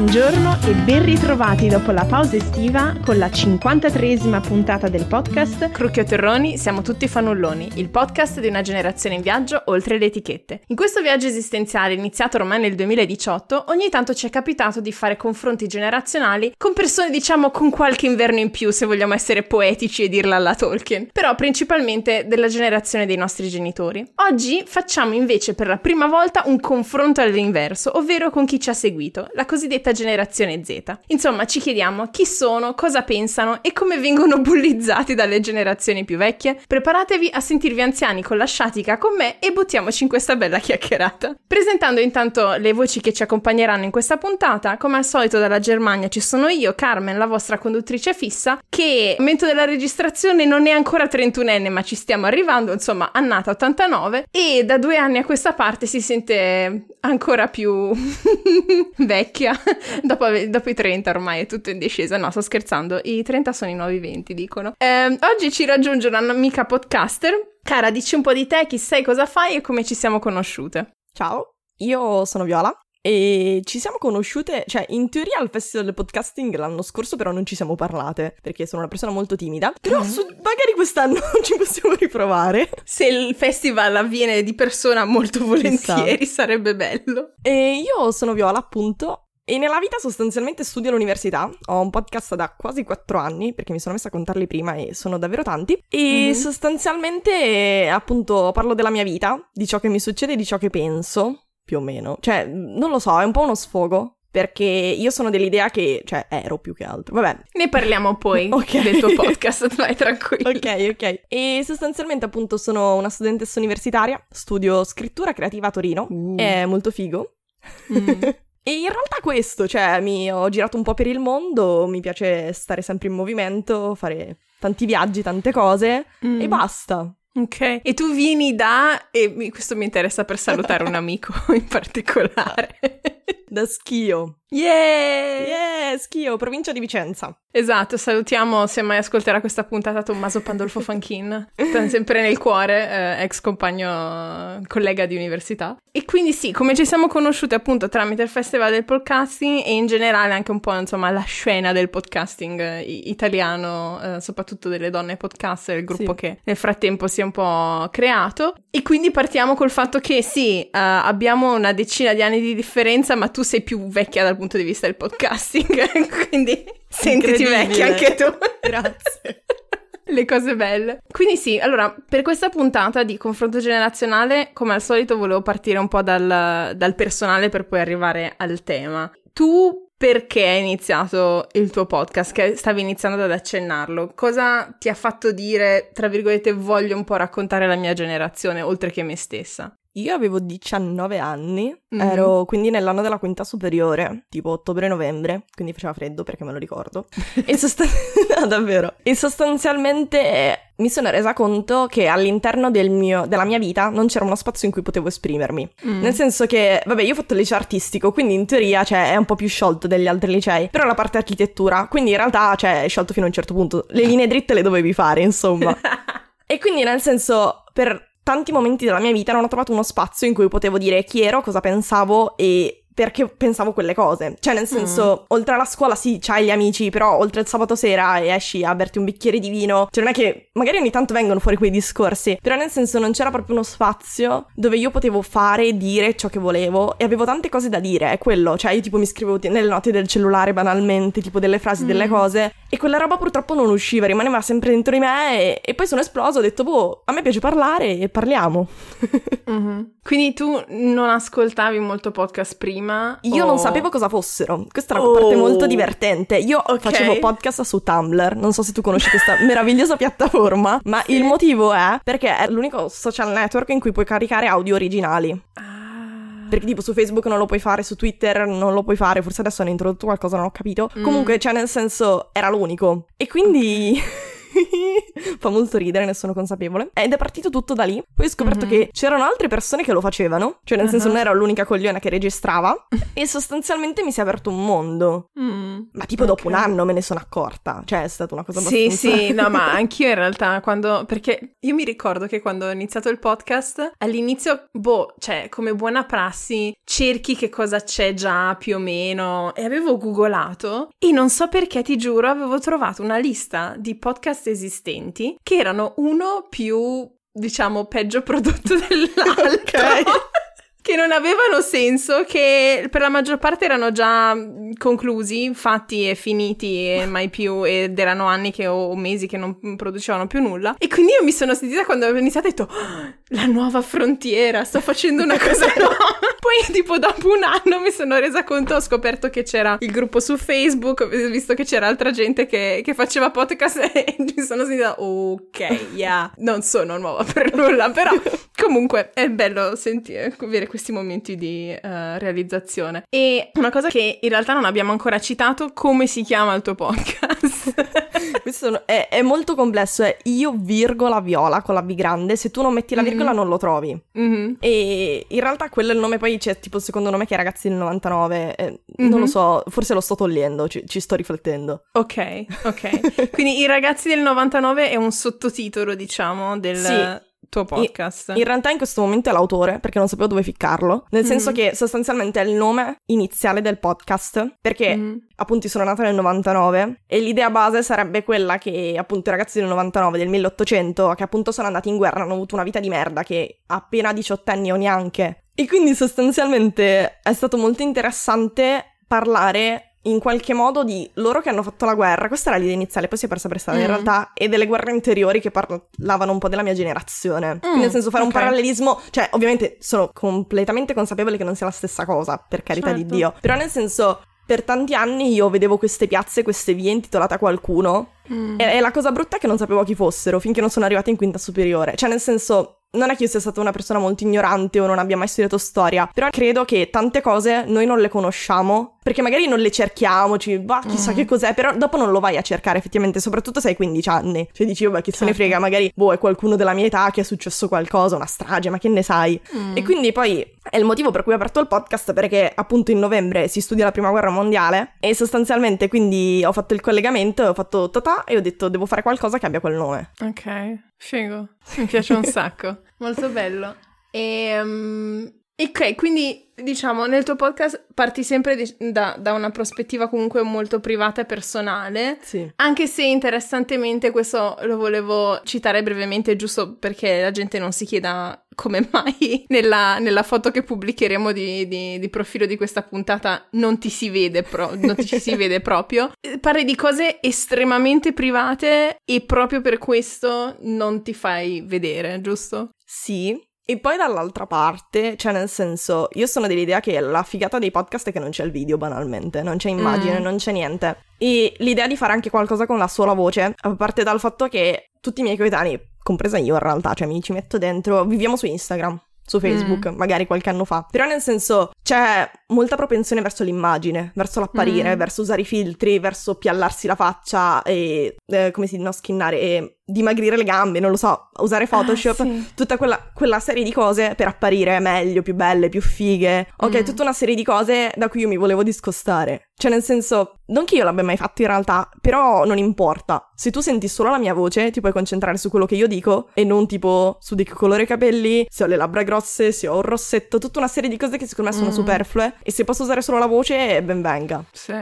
Buongiorno e ben ritrovati dopo la pausa estiva con la 53esima puntata del podcast Crucchio Terroni, siamo tutti fanulloni, il podcast di una generazione in viaggio oltre le etichette. In questo viaggio esistenziale iniziato ormai nel 2018, ogni tanto ci è capitato di fare confronti generazionali con persone diciamo con qualche inverno in più se vogliamo essere poetici e dirla alla Tolkien, però principalmente della generazione dei nostri genitori. Oggi facciamo invece per la prima volta un confronto all'inverso, ovvero con chi ci ha seguito, la cosiddetta generazione Z. Insomma, ci chiediamo chi sono, cosa pensano e come vengono bullizzati dalle generazioni più vecchie. Preparatevi a sentirvi anziani con la sciatica con me e buttiamoci in questa bella chiacchierata. Presentando intanto le voci che ci accompagneranno in questa puntata, come al solito dalla Germania ci sono io, Carmen, la vostra conduttrice fissa, che al momento della registrazione non è ancora 31enne, ma ci stiamo arrivando, insomma, annata 89 e da due anni a questa parte si sente ancora più vecchia dopo, dopo, i 30 ormai è tutto in discesa. No, sto scherzando. I 30 sono i nuovi 20, dicono. Eh, oggi ci raggiunge un'amica podcaster. Cara, dici un po' di te, chi sei, cosa fai e come ci siamo conosciute. Ciao, io sono Viola. E ci siamo conosciute, cioè in teoria al festival del podcasting l'anno scorso però non ci siamo parlate perché sono una persona molto timida, però mm-hmm. su, magari quest'anno ci possiamo riprovare. Se il festival avviene di persona molto volentieri sarebbe bello. E io sono Viola appunto e nella vita sostanzialmente studio all'università, ho un podcast da quasi 4 anni, perché mi sono messa a contarli prima e sono davvero tanti, e mm-hmm. sostanzialmente appunto parlo della mia vita, di ciò che mi succede di ciò che penso, più o meno. Cioè, non lo so, è un po' uno sfogo, perché io sono dell'idea che, cioè, ero più che altro. Vabbè. Ne parliamo poi okay. del tuo podcast, vai tranquillo. Ok, ok. E sostanzialmente, appunto, sono una studentessa universitaria, studio scrittura creativa a Torino, uh. è molto figo. Mm. E in realtà questo, cioè, mi ho girato un po' per il mondo, mi piace stare sempre in movimento, fare tanti viaggi, tante cose mm. e basta. Ok, e tu vieni da, e questo mi interessa per salutare un amico in particolare. da Schio. Yeah! Yeah, Schio, provincia di Vicenza. Esatto, salutiamo se mai ascolterà questa puntata Tommaso Pandolfo Fanchin, sempre nel cuore, eh, ex compagno, collega di università. E quindi sì, come ci siamo conosciute appunto tramite il festival del podcasting e in generale anche un po' insomma la scena del podcasting eh, italiano, eh, soprattutto delle donne podcaster, il gruppo sì. che nel frattempo si è un po' creato. E quindi partiamo col fatto che sì, uh, abbiamo una decina di anni di differenza, ma tu sei più vecchia dal punto di vista del podcasting, quindi sentiti vecchia anche tu. Grazie. Le cose belle. Quindi sì, allora, per questa puntata di confronto generazionale, come al solito, volevo partire un po' dal, dal personale per poi arrivare al tema. Tu perché hai iniziato il tuo podcast, che stavi iniziando ad accennarlo. Cosa ti ha fatto dire, tra virgolette, voglio un po' raccontare la mia generazione, oltre che me stessa? Io avevo 19 anni, mm-hmm. ero quindi nell'anno della quinta superiore, tipo ottobre-novembre, quindi faceva freddo perché me lo ricordo. e sostan- no, davvero. E sostanzialmente eh, mi sono resa conto che all'interno del mio, della mia vita non c'era uno spazio in cui potevo esprimermi. Mm. Nel senso che, vabbè, io ho fatto il liceo artistico, quindi in teoria cioè, è un po' più sciolto degli altri licei, però la parte architettura, quindi in realtà cioè, è sciolto fino a un certo punto. Le linee dritte le dovevi fare, insomma. e quindi nel senso, per tanti momenti della mia vita non ho trovato uno spazio in cui potevo dire chi ero, cosa pensavo e perché pensavo quelle cose. Cioè, nel senso, mm. oltre alla scuola sì, c'hai gli amici, però oltre il sabato sera e esci a berti un bicchiere di vino, cioè non è che magari ogni tanto vengono fuori quei discorsi, però nel senso non c'era proprio uno spazio dove io potevo fare e dire ciò che volevo e avevo tante cose da dire, è quello, cioè io tipo mi scrivevo nelle note del cellulare banalmente, tipo delle frasi, mm. delle cose e quella roba purtroppo non usciva, rimaneva sempre dentro di me e, e poi sono esploso, ho detto boh, a me piace parlare e parliamo. mm-hmm. Quindi tu non ascoltavi molto podcast prima? Prima? Io o... non sapevo cosa fossero. Questa è una oh. parte molto divertente. Io okay. facevo podcast su Tumblr. Non so se tu conosci questa meravigliosa piattaforma, ma sì. il motivo è perché è l'unico social network in cui puoi caricare audio originali. Ah. Perché tipo su Facebook non lo puoi fare, su Twitter non lo puoi fare, forse adesso hanno introdotto qualcosa, non ho capito. Mm. Comunque, cioè nel senso, era l'unico. E quindi... Okay. Fa molto ridere, ne sono consapevole. Ed è partito tutto da lì. Poi ho scoperto mm-hmm. che c'erano altre persone che lo facevano, cioè nel uh-huh. senso non ero l'unica cogliona che registrava. e sostanzialmente mi si è aperto un mondo. Mm, ma tipo okay. dopo un anno me ne sono accorta. Cioè è stata una cosa abbastanza... Sì, sì, no, ma anch'io in realtà quando... Perché io mi ricordo che quando ho iniziato il podcast, all'inizio, boh, cioè come buona prassi, cerchi che cosa c'è già più o meno. E avevo googolato e non so perché, ti giuro, avevo trovato una lista di podcast esistenti che erano uno più, diciamo, peggio prodotto dell'altro. ok che non avevano senso, che per la maggior parte erano già conclusi, fatti e finiti e mai più, ed erano anni che, o mesi che non producevano più nulla. E quindi io mi sono sentita quando avevo iniziato e ho detto, oh, la nuova frontiera, sto facendo una cosa nuova. Poi tipo dopo un anno mi sono resa conto, ho scoperto che c'era il gruppo su Facebook, ho visto che c'era altra gente che, che faceva podcast e mi sono sentita, ok, yeah, non sono nuova per nulla, però comunque è bello sentire, avere questi momenti di uh, realizzazione. E una cosa che in realtà non abbiamo ancora citato, come si chiama il tuo podcast? Questo è, è, molto complesso, è io virgola viola con la V grande, se tu non metti la virgola mm-hmm. non lo trovi. Mm-hmm. E in realtà quello è il nome, poi c'è tipo il secondo nome che è Ragazzi del 99, eh, mm-hmm. non lo mm-hmm. so, forse lo sto togliendo, ci, ci sto riflettendo. Ok, ok. Quindi i Ragazzi del 99 è un sottotitolo, diciamo, del... Sì tuo podcast. In, in, realtà in questo momento è l'autore, perché non sapevo dove ficcarlo. Nel senso mm. che sostanzialmente è il nome iniziale del podcast, perché mm. appunto sono nata nel 99 e l'idea base sarebbe quella che appunto i ragazzi del 99, del 1800, che appunto sono andati in guerra, hanno avuto una vita di merda, che appena 18 anni o neanche. E quindi sostanzialmente è stato molto interessante parlare in qualche modo di loro che hanno fatto la guerra, questa era l'idea iniziale, poi si è persa per strada mm. in realtà, e delle guerre anteriori che parlavano un po' della mia generazione. Mm, Quindi nel senso fare okay. un parallelismo, cioè ovviamente sono completamente consapevole che non sia la stessa cosa, per carità certo. di Dio, però nel senso per tanti anni io vedevo queste piazze, queste vie intitolate a qualcuno mm. e, e la cosa brutta è che non sapevo chi fossero finché non sono arrivata in quinta superiore, cioè nel senso non è che io sia stata una persona molto ignorante o non abbia mai studiato storia, però credo che tante cose noi non le conosciamo perché magari non le cerchiamo, ci, bah, chissà mm. che cos'è, però dopo non lo vai a cercare effettivamente, soprattutto se hai 15 anni. Cioè dici, vabbè, chi certo. se ne certo. frega, magari, boh, è qualcuno della mia età che è successo qualcosa, una strage, ma che ne sai? Mm. E quindi poi è il motivo per cui ho aperto il podcast, perché appunto in novembre si studia la prima guerra mondiale e sostanzialmente quindi ho fatto il collegamento ho fatto tata e ho detto devo fare qualcosa che abbia quel nome. Ok, figo, mi piace un sacco, molto bello. E... Um... Ok, quindi diciamo, nel tuo podcast parti sempre di, da, da, una prospettiva comunque molto privata e personale. Sì. Anche se interessantemente questo lo volevo citare brevemente, giusto perché la gente non si chieda come mai nella, nella foto che pubblicheremo di, di, di, profilo di questa puntata non ti si vede, pro, non ti si vede proprio. Parli di cose estremamente private e proprio per questo non ti fai vedere, giusto? Sì, e poi dall'altra parte, cioè nel senso, io sono dell'idea che la figata dei podcast è che non c'è il video banalmente, non c'è immagine, mm. non c'è niente. E l'idea di fare anche qualcosa con la sola voce, a parte dal fatto che tutti i miei coetanei, compresa io in realtà, cioè mi ci metto dentro, viviamo su Instagram su Facebook, mm. magari qualche anno fa. Però nel senso c'è molta propensione verso l'immagine, verso l'apparire, mm. verso usare i filtri, verso piallarsi la faccia e eh, come si dice, no, skinnare e dimagrire le gambe, non lo so, usare ah, Photoshop, ah, sì. tutta quella, quella, serie di cose per apparire meglio, più belle, più fighe. Ok, mm. tutta una serie di cose da cui io mi volevo discostare. Cioè, nel senso, non che io l'abbia mai fatto in realtà, però non importa. Se tu senti solo la mia voce, ti puoi concentrare su quello che io dico e non tipo su di che colore capelli, se ho le labbra grosse, se ho un rossetto, tutta una serie di cose che secondo me sono mm. superflue. E se posso usare solo la voce, ben venga. Sì,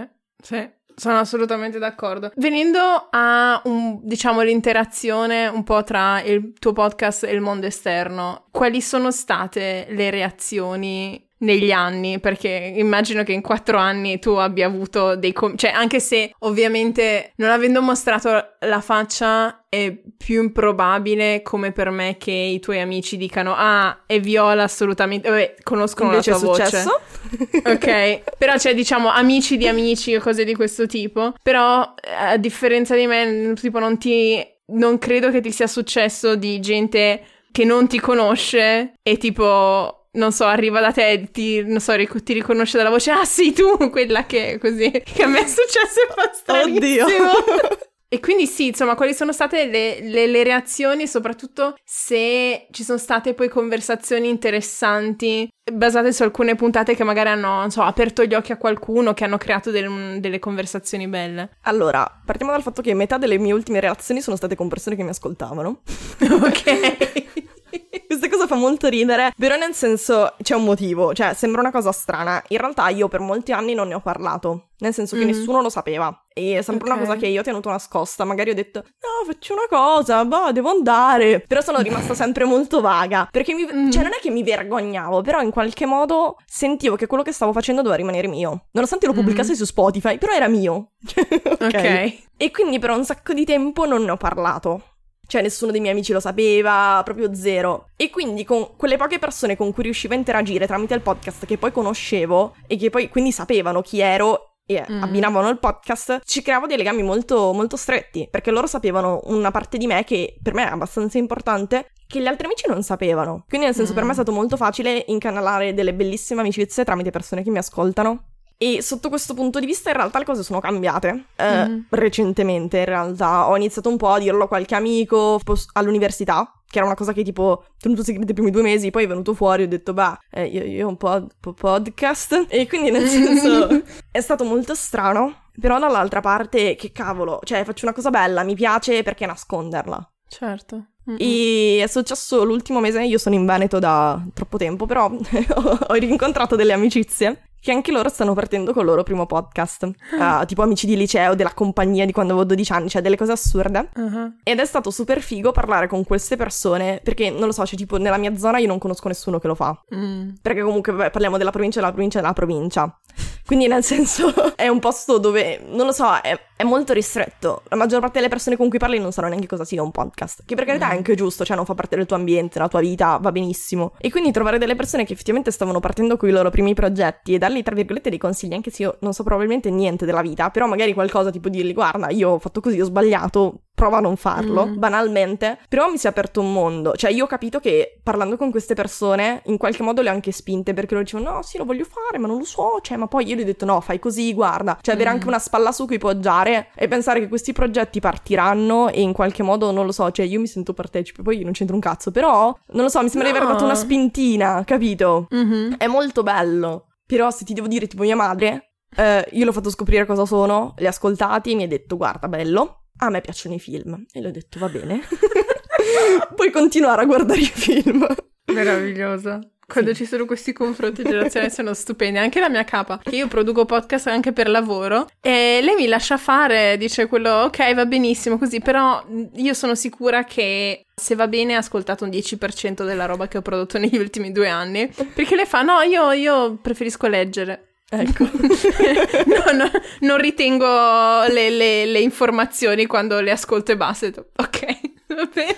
sì. Sono assolutamente d'accordo. Venendo a, un, diciamo, l'interazione un po' tra il tuo podcast e il mondo esterno, quali sono state le reazioni negli anni, perché immagino che in quattro anni tu abbia avuto dei... Com- cioè, anche se ovviamente non avendo mostrato la faccia è più improbabile come per me che i tuoi amici dicano ah, è Viola assolutamente... Vabbè, conoscono Invece la tua voce. ok, però c'è diciamo amici di amici o cose di questo tipo, però a differenza di me, tipo non ti... Non credo che ti sia successo di gente che non ti conosce e tipo non so, arriva da te e ti, non so, ti riconosce dalla voce, ah sì, tu, quella che è così, che a me è successo e fa Oddio! E quindi sì, insomma, quali sono state le, le, le, reazioni, soprattutto se ci sono state poi conversazioni interessanti basate su alcune puntate che magari hanno, so, aperto gli occhi a qualcuno, che hanno creato del, delle conversazioni belle. Allora, partiamo dal fatto che metà delle mie ultime relazioni sono state con persone che mi ascoltavano. ok. Questa cosa fa molto ridere, però nel senso c'è un motivo, cioè sembra una cosa strana. In realtà io per molti anni non ne ho parlato, nel senso che mm. nessuno lo sapeva. E è sempre okay. una cosa che io ho tenuto nascosta. Magari ho detto, no, faccio una cosa, boh, devo andare. Però sono rimasta sempre molto vaga. Perché mi... mm. cioè, non è che mi vergognavo, però in qualche modo sentivo che quello che stavo facendo doveva rimanere mio. Nonostante lo pubblicassi mm. su Spotify, però era mio. okay. ok. E quindi per un sacco di tempo non ne ho parlato. Cioè nessuno dei miei amici lo sapeva, proprio zero. E quindi con quelle poche persone con cui riuscivo a interagire tramite il podcast che poi conoscevo e che poi quindi sapevano chi ero e mm. abbinavano il podcast, ci creavo dei legami molto, molto stretti, perché loro sapevano una parte di me che per me è abbastanza importante, che gli altri amici non sapevano. Quindi nel senso mm. per me è mm. stato molto facile incanalare delle bellissime amicizie tramite persone che mi ascoltano e sotto questo punto di vista in realtà le cose sono cambiate eh, mm. recentemente in realtà. Ho iniziato un po' a dirlo a qualche amico all'università, che era una cosa che tipo ho tenuto segreto i primi due mesi, poi è venuto fuori e ho detto bah, eh, io, io ho un po' po podcast e quindi nel senso è stato molto strano. Però dall'altra parte, che cavolo, cioè faccio una cosa bella, mi piace perché nasconderla. Certo. Mm-mm. E è successo l'ultimo mese, io sono in Veneto da troppo tempo, però ho rincontrato delle amicizie che anche loro stanno partendo con il loro primo podcast, uh, tipo amici di liceo, della compagnia di quando avevo 12 anni, cioè delle cose assurde. Uh-huh. Ed è stato super figo parlare con queste persone, perché non lo so, cioè tipo nella mia zona io non conosco nessuno che lo fa. Mm. Perché comunque vabbè, parliamo della provincia, della provincia, della provincia. Quindi nel senso è un posto dove, non lo so, è, è, molto ristretto. La maggior parte delle persone con cui parli non sanno neanche cosa sia un podcast. Che per carità mm. è anche giusto, cioè non fa parte del tuo ambiente, della tua vita, va benissimo. E quindi trovare delle persone che effettivamente stavano partendo con i loro primi progetti e dargli, tra virgolette, dei consigli, anche se io non so probabilmente niente della vita, però magari qualcosa tipo dirgli, guarda, io ho fatto così, ho sbagliato, prova a non farlo, mm. banalmente. Però mi si è aperto un mondo. Cioè, io ho capito che parlando con queste persone, in qualche modo le ho anche spinte perché loro dicevano: No, sì, lo voglio fare, ma non lo so. Cioè, ma poi io gli ho detto: No, fai così, guarda. Cioè, avere mm. anche una spalla su cui poggiare e pensare che questi progetti partiranno e in qualche modo, non lo so, cioè, io mi sento partecipe, poi io non c'entro un cazzo. Però, non lo so, mi sembra no. di aver dato una spintina, capito? Mm-hmm. È molto bello. Però, se ti devo dire, tipo, mia madre, eh, io l'ho fatto scoprire cosa sono, li ha ascoltati e mi ha detto: Guarda, bello a me piacciono i film. E le ho detto, va bene. Puoi continuare a guardare i film. Meravigliosa. Quando sì. ci sono questi confronti generazionali sono stupendi. Anche la mia capa, che io produco podcast anche per lavoro, e lei mi lascia fare, dice quello, ok, va benissimo così, però io sono sicura che se va bene ha ascoltato un 10% della roba che ho prodotto negli ultimi due anni, perché lei fa, no, io, io preferisco leggere. Ecco, no, no, non ritengo le, le, le, informazioni quando le ascolto e basta. Ok, va bene.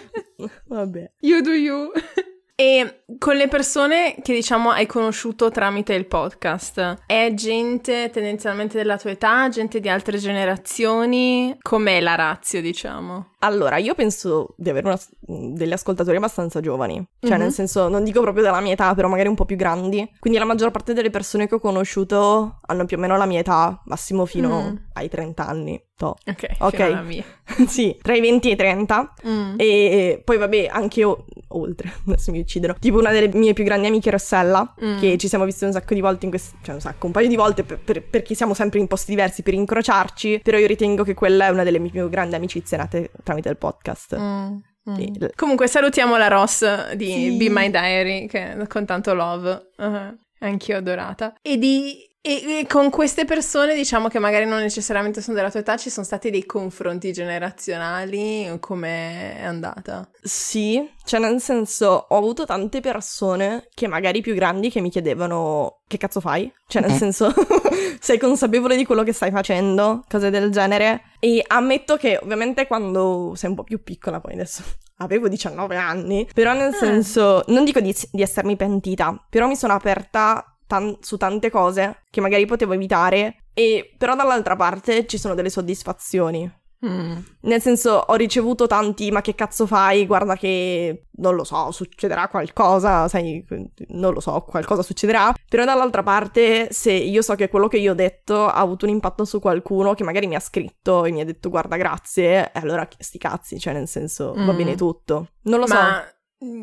Vabbè. You do you. E con le persone che diciamo hai conosciuto tramite il podcast, è gente tendenzialmente della tua età, gente di altre generazioni? Com'è la razio, diciamo? Allora, io penso di avere una, degli ascoltatori abbastanza giovani, cioè mm-hmm. nel senso, non dico proprio della mia età, però magari un po' più grandi. Quindi la maggior parte delle persone che ho conosciuto hanno più o meno la mia età, massimo fino mm. ai 30 anni. To. Ok, ok. sì, tra i 20 e i 30. Mm. E poi vabbè, anche io, oltre, adesso mi ucciderò. Tipo una delle mie più grandi amiche, Rossella, mm. che ci siamo visti un sacco di volte in questo, cioè un sacco, un paio di volte per, per, perché siamo sempre in posti diversi per incrociarci, però io ritengo che quella è una delle mie più grandi amicizie nate tramite il podcast. Mm. Mm. Comunque salutiamo la Ross di sì. Be My Diary che, con tanto love. Uh-huh. Anch'io adorata. E di e, e, con queste persone, diciamo che magari non necessariamente sono della tua età, ci sono stati dei confronti generazionali? Come è andata? Sì, cioè nel senso ho avuto tante persone che magari più grandi che mi chiedevano che cazzo fai? Cioè nel mm. senso sei consapevole di quello che stai facendo? Cose del genere. E ammetto che ovviamente quando sei un po' più piccola, poi adesso avevo 19 anni, però nel ah. senso non dico di, di essermi pentita, però mi sono aperta tan- su tante cose che magari potevo evitare, e però dall'altra parte ci sono delle soddisfazioni. Mm. Nel senso, ho ricevuto tanti, ma che cazzo fai? Guarda che, non lo so, succederà qualcosa, sai, non lo so, qualcosa succederà. Però dall'altra parte, se io so che quello che io ho detto ha avuto un impatto su qualcuno che magari mi ha scritto e mi ha detto guarda grazie, allora sti cazzi, cioè nel senso, mm. va bene tutto. Non lo ma... so.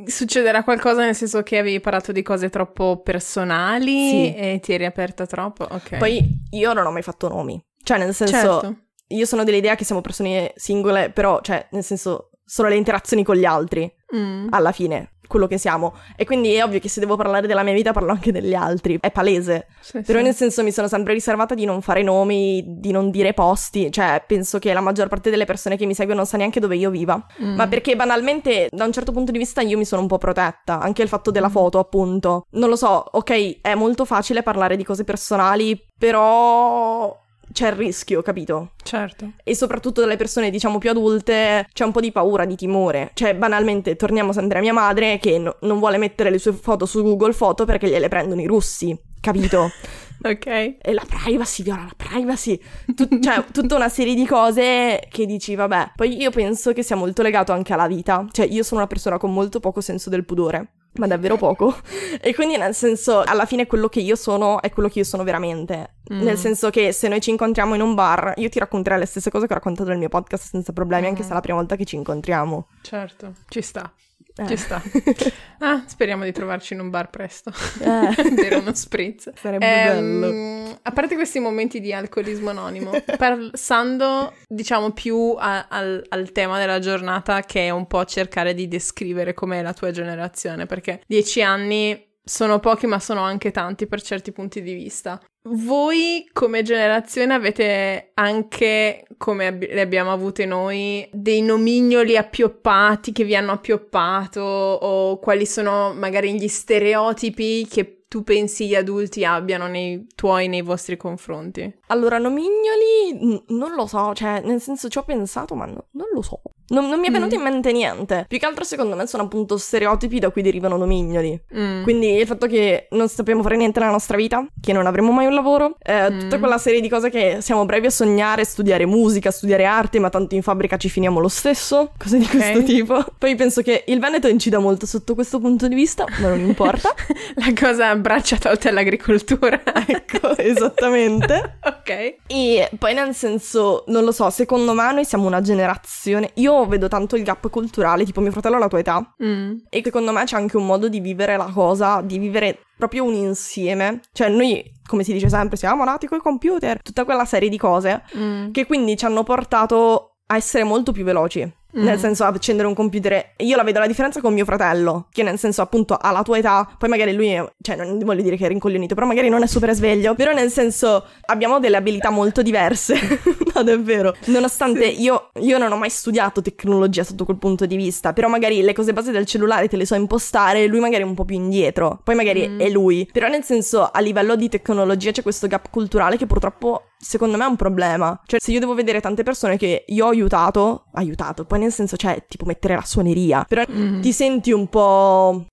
Succederà qualcosa nel senso che avevi parlato di cose troppo personali sì. e ti eri aperta troppo? Ok. Poi io non ho mai fatto nomi. Cioè, nel senso, certo. io sono dell'idea che siamo persone singole, però, cioè, nel senso, sono le interazioni con gli altri mm. alla fine quello che siamo. E quindi è ovvio che se devo parlare della mia vita parlo anche degli altri. È palese. Sì, Però sì. nel senso mi sono sempre riservata di non fare nomi, di non dire posti. Cioè, penso che la maggior parte delle persone che mi seguono non sa neanche dove io viva. Mm. Ma perché banalmente, da un certo punto di vista, io mi sono un po' protetta. Anche il fatto della mm. foto, appunto. Non lo so, ok, è molto facile parlare di cose personali, però c'è il rischio, capito? Certo. E soprattutto dalle persone, diciamo, più adulte c'è un po' di paura, di timore. Cioè, banalmente, torniamo sempre a mia madre che no- non vuole mettere le sue foto su Google Foto perché gliele prendono i russi, capito? ok. E la privacy, viola la privacy. Tut- cioè, tutta una serie di cose che dici, vabbè. Poi io penso che sia molto legato anche alla vita. Cioè, io sono una persona con molto poco senso del pudore ma davvero poco. E quindi nel senso, alla fine quello che io sono è quello che io sono veramente. Mm. Nel senso che se noi ci incontriamo in un bar, io ti racconterei le stesse cose che ho raccontato nel mio podcast senza problemi, mm. anche se è la prima volta che ci incontriamo. Certo, ci sta. Eh. Ci sta. Ah, speriamo di trovarci in un bar presto. Eh. Bere uno spritz. Sarebbe ehm, bello. A parte questi momenti di alcolismo anonimo, passando diciamo più a, al, al, tema della giornata che è un po' cercare di descrivere com'è la tua generazione, perché dieci anni sono pochi ma sono anche tanti per certi punti di vista. Voi come generazione avete anche, come ab- le abbiamo avute noi, dei nomignoli appioppati che vi hanno appioppato o quali sono magari gli stereotipi che tu pensi gli adulti abbiano nei tuoi, nei vostri confronti? Allora, nomignoli, n- non lo so, cioè, nel senso ci ho pensato, ma no, non lo so. Non, non mi è venuto mm. in mente niente. Più che altro, secondo me, sono appunto stereotipi da cui derivano nomignoli. Mm. Quindi il fatto che non sappiamo fare niente nella nostra vita, che non avremo mai un lavoro, eh, mm. tutta quella serie di cose che siamo bravi a sognare, studiare musica, studiare arte, ma tanto in fabbrica ci finiamo lo stesso. Cose di okay. questo tipo. Poi penso che il Veneto incida molto sotto questo punto di vista, ma non importa. La cosa braccia tolte all'agricoltura. ecco, esattamente. ok. E poi nel senso, non lo so, secondo me noi siamo una generazione... Io vedo tanto il gap culturale, tipo mio fratello ha la tua età. Mm. E secondo me c'è anche un modo di vivere la cosa, di vivere proprio un insieme. Cioè, noi, come si dice sempre, siamo nati con i computer, tutta quella serie di cose mm. che quindi ci hanno portato a essere molto più veloci. Mm. Nel senso, accendere un computer. Io la vedo la differenza con mio fratello, che nel senso, appunto, ha la tua età. Poi magari lui, è, cioè, non voglio dire che è rincoglionito, però magari non è super sveglio. Però nel senso, abbiamo delle abilità molto diverse. no, davvero. Nonostante sì. io, io non ho mai studiato tecnologia sotto quel punto di vista, però magari le cose base del cellulare te le so impostare, lui magari è un po' più indietro. Poi magari mm. è lui. Però nel senso, a livello di tecnologia c'è questo gap culturale che purtroppo secondo me è un problema. Cioè, se io devo vedere tante persone che io ho aiutato, aiutato, poi nel senso, cioè, tipo mettere la suoneria, però mm. ti senti un po'...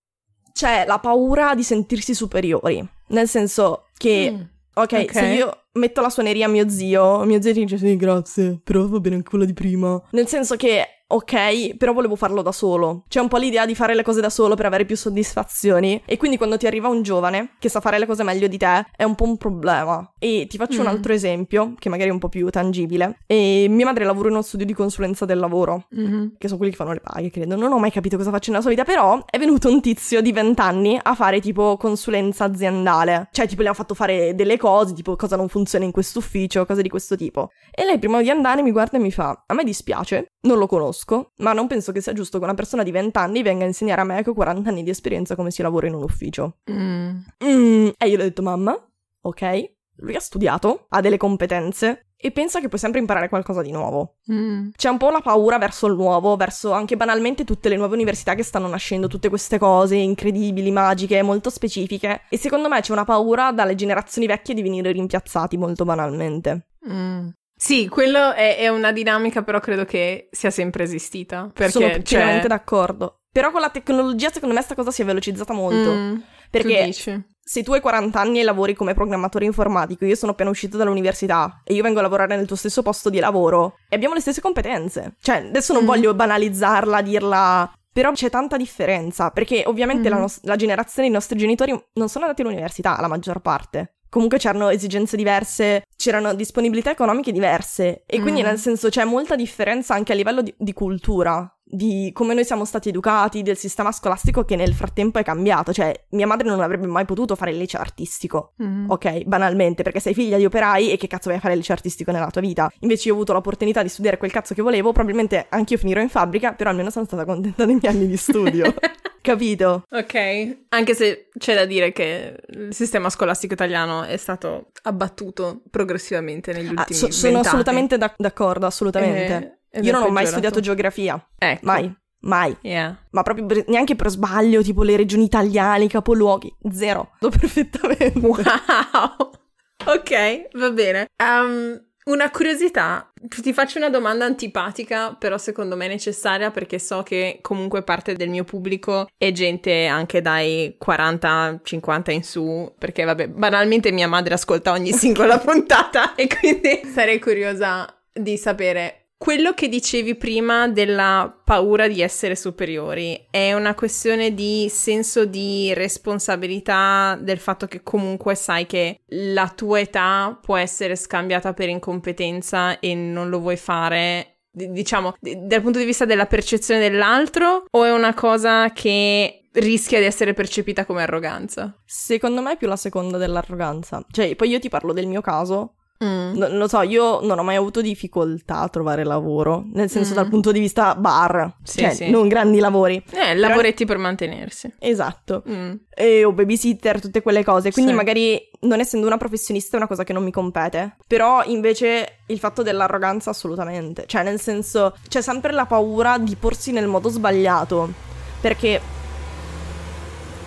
C'è la paura di sentirsi superiori, nel senso che... Mm. Okay, ok, se io metto la suoneria a mio zio, mio zio dice sì, grazie, però va bene anche quella di prima. Nel senso che ok, però volevo farlo da solo. C'è un po' l'idea di fare le cose da solo per avere più soddisfazioni. E quindi quando ti arriva un giovane che sa fare le cose meglio di te, è un po' un problema. E ti faccio mm. un altro esempio, che magari è un po' più tangibile. E mia madre lavora in uno studio di consulenza del lavoro, mm-hmm. che sono quelli che fanno le paghe, credo. Non ho mai capito cosa faccio nella sua vita, però è venuto un tizio di 20 anni a fare tipo consulenza aziendale. Cioè, tipo, le ha fatto fare delle cose, tipo cosa non funziona in questo ufficio, cose di questo tipo. E lei prima di andare mi guarda e mi fa: A me dispiace, non lo conosco, ma non penso che sia giusto che una persona di 20 anni venga a insegnare a me che ho 40 anni di esperienza come si lavora in un ufficio. Mm. Mm. E io le ho detto, mamma, ok, lui ha studiato, ha delle competenze e pensa che puoi sempre imparare qualcosa di nuovo. Mm. C'è un po' la paura verso il nuovo, verso anche banalmente tutte le nuove università che stanno nascendo, tutte queste cose incredibili, magiche, molto specifiche. E secondo me c'è una paura dalle generazioni vecchie di venire rimpiazzati molto banalmente. Mm. Sì, quello è, è, una dinamica, però credo che sia sempre esistita. Perché, Sono pienamente cioè... d'accordo. Però con la tecnologia, secondo me, questa cosa si è velocizzata molto. Mm, perché se tu hai 40 anni e lavori come programmatore informatico, io sono appena uscito dall'università e io vengo a lavorare nel tuo stesso posto di lavoro e abbiamo le stesse competenze. Cioè, adesso non mm. voglio banalizzarla, dirla però c'è tanta differenza, perché ovviamente mm. la, nos- la, generazione dei nostri genitori non sono andati all'università, la maggior parte. Comunque c'erano esigenze diverse, c'erano disponibilità economiche diverse e quindi mm. nel senso c'è molta differenza anche a livello di, di cultura di come noi siamo stati educati, del sistema scolastico che nel frattempo è cambiato. Cioè, mia madre non avrebbe mai potuto fare il liceo artistico, mm. ok? Banalmente, perché sei figlia di operai e che cazzo vai a fare il liceo artistico nella tua vita? Invece io ho avuto l'opportunità di studiare quel cazzo che volevo, probabilmente anch'io finirò in fabbrica, però almeno sono stata contenta dei miei anni di studio. Capito? Ok, anche se c'è da dire che il sistema scolastico italiano è stato abbattuto progressivamente negli ah, ultimi ah, so, Sono assolutamente d'accordo, assolutamente. Eh io non ho mai studiato geografia. Ecco. Mai. Mai. Yeah. Ma proprio per, neanche per sbaglio, tipo le regioni italiane, i capoluoghi. Zero. Lo perfettamente. Wow. ok, va bene. Um, una curiosità, ti faccio una domanda antipatica, però secondo me necessaria perché so che comunque parte del mio pubblico è gente anche dai 40-50 in su, perché vabbè, banalmente mia madre ascolta ogni singola puntata e quindi sarei curiosa di sapere quello che dicevi prima della paura di essere superiori è una questione di senso di responsabilità del fatto che comunque sai che la tua età può essere scambiata per incompetenza e non lo vuoi fare, diciamo, dal punto di vista della percezione dell'altro o è una cosa che rischia di essere percepita come arroganza? Secondo me è più la seconda dell'arroganza. Cioè, poi io ti parlo del mio caso Mm. Non lo so, io non ho mai avuto difficoltà a trovare lavoro, nel senso mm. dal punto di vista bar, sì, cioè sì. non grandi lavori. Eh, lavoretti per mantenersi. Esatto. Mm. E, o babysitter, tutte quelle cose. Quindi sì. magari non essendo una professionista è una cosa che non mi compete. Però invece il fatto dell'arroganza assolutamente. Cioè nel senso c'è sempre la paura di porsi nel modo sbagliato. Perché...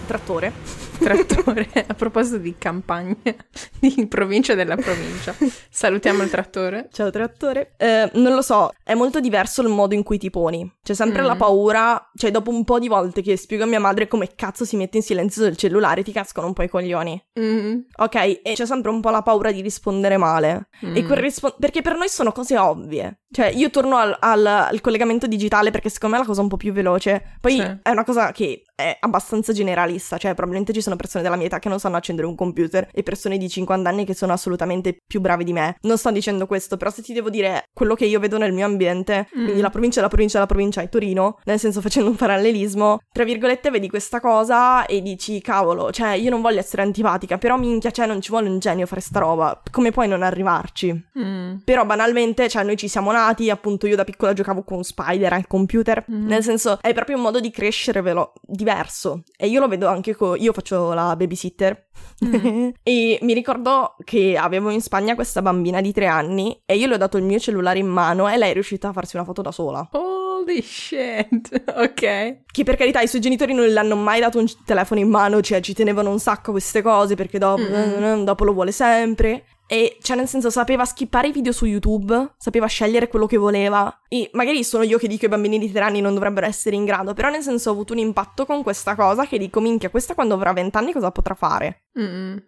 Trattore. Trattore. A proposito di campagne, di provincia della provincia. Salutiamo il trattore. Ciao trattore. Eh, non lo so, è molto diverso il modo in cui ti poni. C'è sempre mm. la paura, cioè dopo un po' di volte che spiego a mia madre come cazzo si mette in silenzio sul cellulare, ti cascano un po' i coglioni. Mm. Ok, e c'è sempre un po' la paura di rispondere male. Mm. E rispo- perché per noi sono cose ovvie. Cioè, io torno al, al, al, collegamento digitale perché secondo me è la cosa un po' più veloce. Poi sì. è una cosa che è abbastanza generalista, cioè probabilmente ci sono persone della mia età che non sanno accendere un computer e persone di 50 anni che sono assolutamente più bravi di me. Non sto dicendo questo, però se ti devo dire quello che io vedo nel mio ambiente, mm. quindi la provincia, la provincia, la provincia e Torino, nel senso facendo un parallelismo, tra virgolette vedi questa cosa e dici cavolo, cioè io non voglio essere antipatica, però minchia, cioè non ci vuole un genio fare sta roba, come puoi non arrivarci? Mm. Però banalmente, cioè noi ci siamo nati, appunto io da piccola giocavo con Spider al computer, mm. nel senso è proprio un modo di crescere velo- diverso e io lo vedo anche con... io faccio la babysitter mm. e mi ricordo che avevo in Spagna questa bambina di tre anni e io le ho dato il mio cellulare in mano e lei è riuscita a farsi una foto da sola. Holy shit, ok. Che per carità i suoi genitori non le hanno mai dato un telefono in mano, cioè ci tenevano un sacco queste cose perché dopo, mm. dopo lo vuole sempre. E cioè, nel senso, sapeva skippare i video su YouTube, sapeva scegliere quello che voleva. E magari sono io che dico che i bambini di tre anni non dovrebbero essere in grado, però nel senso ho avuto un impatto con questa cosa che dico, minchia, questa quando avrà vent'anni cosa potrà fare? Mm-mm.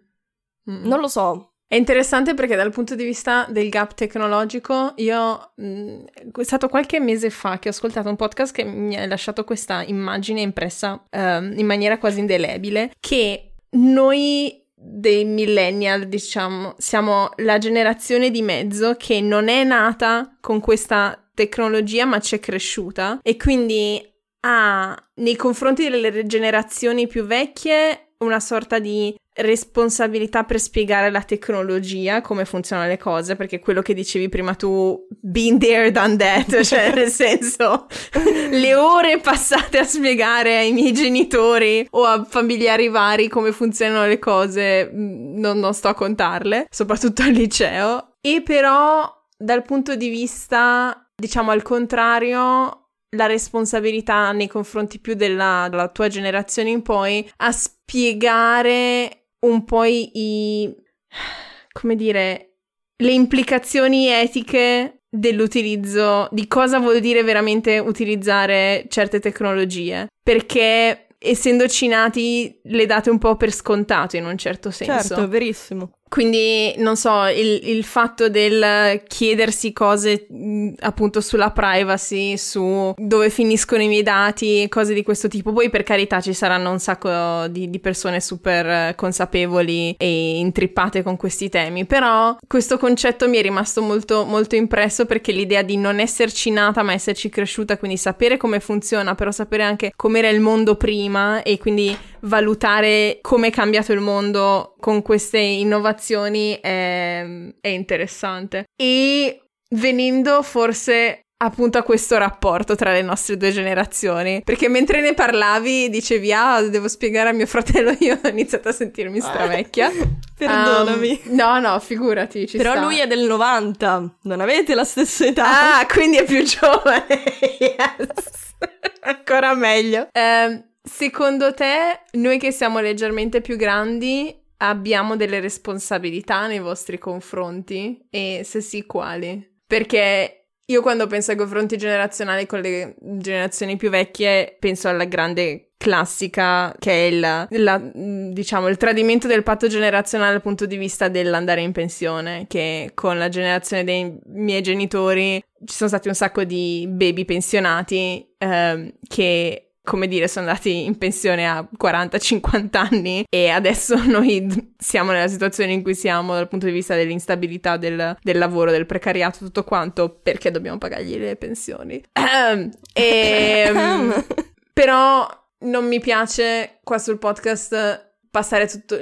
Mm-mm. Non lo so. È interessante perché dal punto di vista del gap tecnologico, io mh, mm, è stato qualche mese fa che ho ascoltato un podcast che mi ha lasciato questa immagine impressa uh, in maniera quasi indelebile, che noi dei millennial, diciamo, siamo la generazione di mezzo che non è nata con questa tecnologia ma ci è cresciuta. E quindi ha nei confronti delle generazioni più vecchie una sorta di responsabilità per spiegare la tecnologia, come funzionano le cose, perché quello che dicevi prima tu, been there, done that, cioè nel senso, le ore passate a spiegare ai miei genitori o a familiari vari come funzionano le cose, mm, non, non sto a contarle, soprattutto al liceo, e però dal punto di vista, diciamo al contrario, la responsabilità nei confronti più della, della, tua generazione in poi a spiegare un po' i, come dire, le implicazioni etiche dell'utilizzo, di cosa vuol dire veramente utilizzare certe tecnologie. Perché essendoci nati le date un po' per scontato in un certo senso. Certo, verissimo. Quindi, non so, il, il, fatto del chiedersi cose appunto sulla privacy, su dove finiscono i miei dati, cose di questo tipo. Poi, per carità, ci saranno un sacco di, di persone super consapevoli e intrippate con questi temi. Però questo concetto mi è rimasto molto, molto impresso perché l'idea di non esserci nata ma esserci cresciuta, quindi sapere come funziona, però sapere anche com'era il mondo prima e quindi valutare come è cambiato il mondo con queste innovazioni è, è interessante. E venendo forse appunto a questo rapporto tra le nostre due generazioni. Perché mentre ne parlavi dicevi, ah, devo spiegare a mio fratello, io ho iniziato a sentirmi stravecchia. Perdonami. Um, no, no, figurati. Però sta. lui è del 90, non avete la stessa età. Ah, quindi è più giovane. yes. Ancora meglio. Um, Secondo te, noi che siamo leggermente più grandi, abbiamo delle responsabilità nei vostri confronti? E se sì, quali? Perché io quando penso ai confronti generazionali con le generazioni più vecchie, penso alla grande classica che è il, la, diciamo, il tradimento del patto generazionale dal punto di vista dell'andare in pensione, che con la generazione dei miei genitori ci sono stati un sacco di baby pensionati eh, che come dire, sono andati in pensione a 40-50 anni e adesso noi siamo nella situazione in cui siamo dal punto di vista dell'instabilità del, del lavoro, del precariato, tutto quanto, perché dobbiamo pagargli le pensioni. e, ehm, però non mi piace qua sul podcast passare tutto...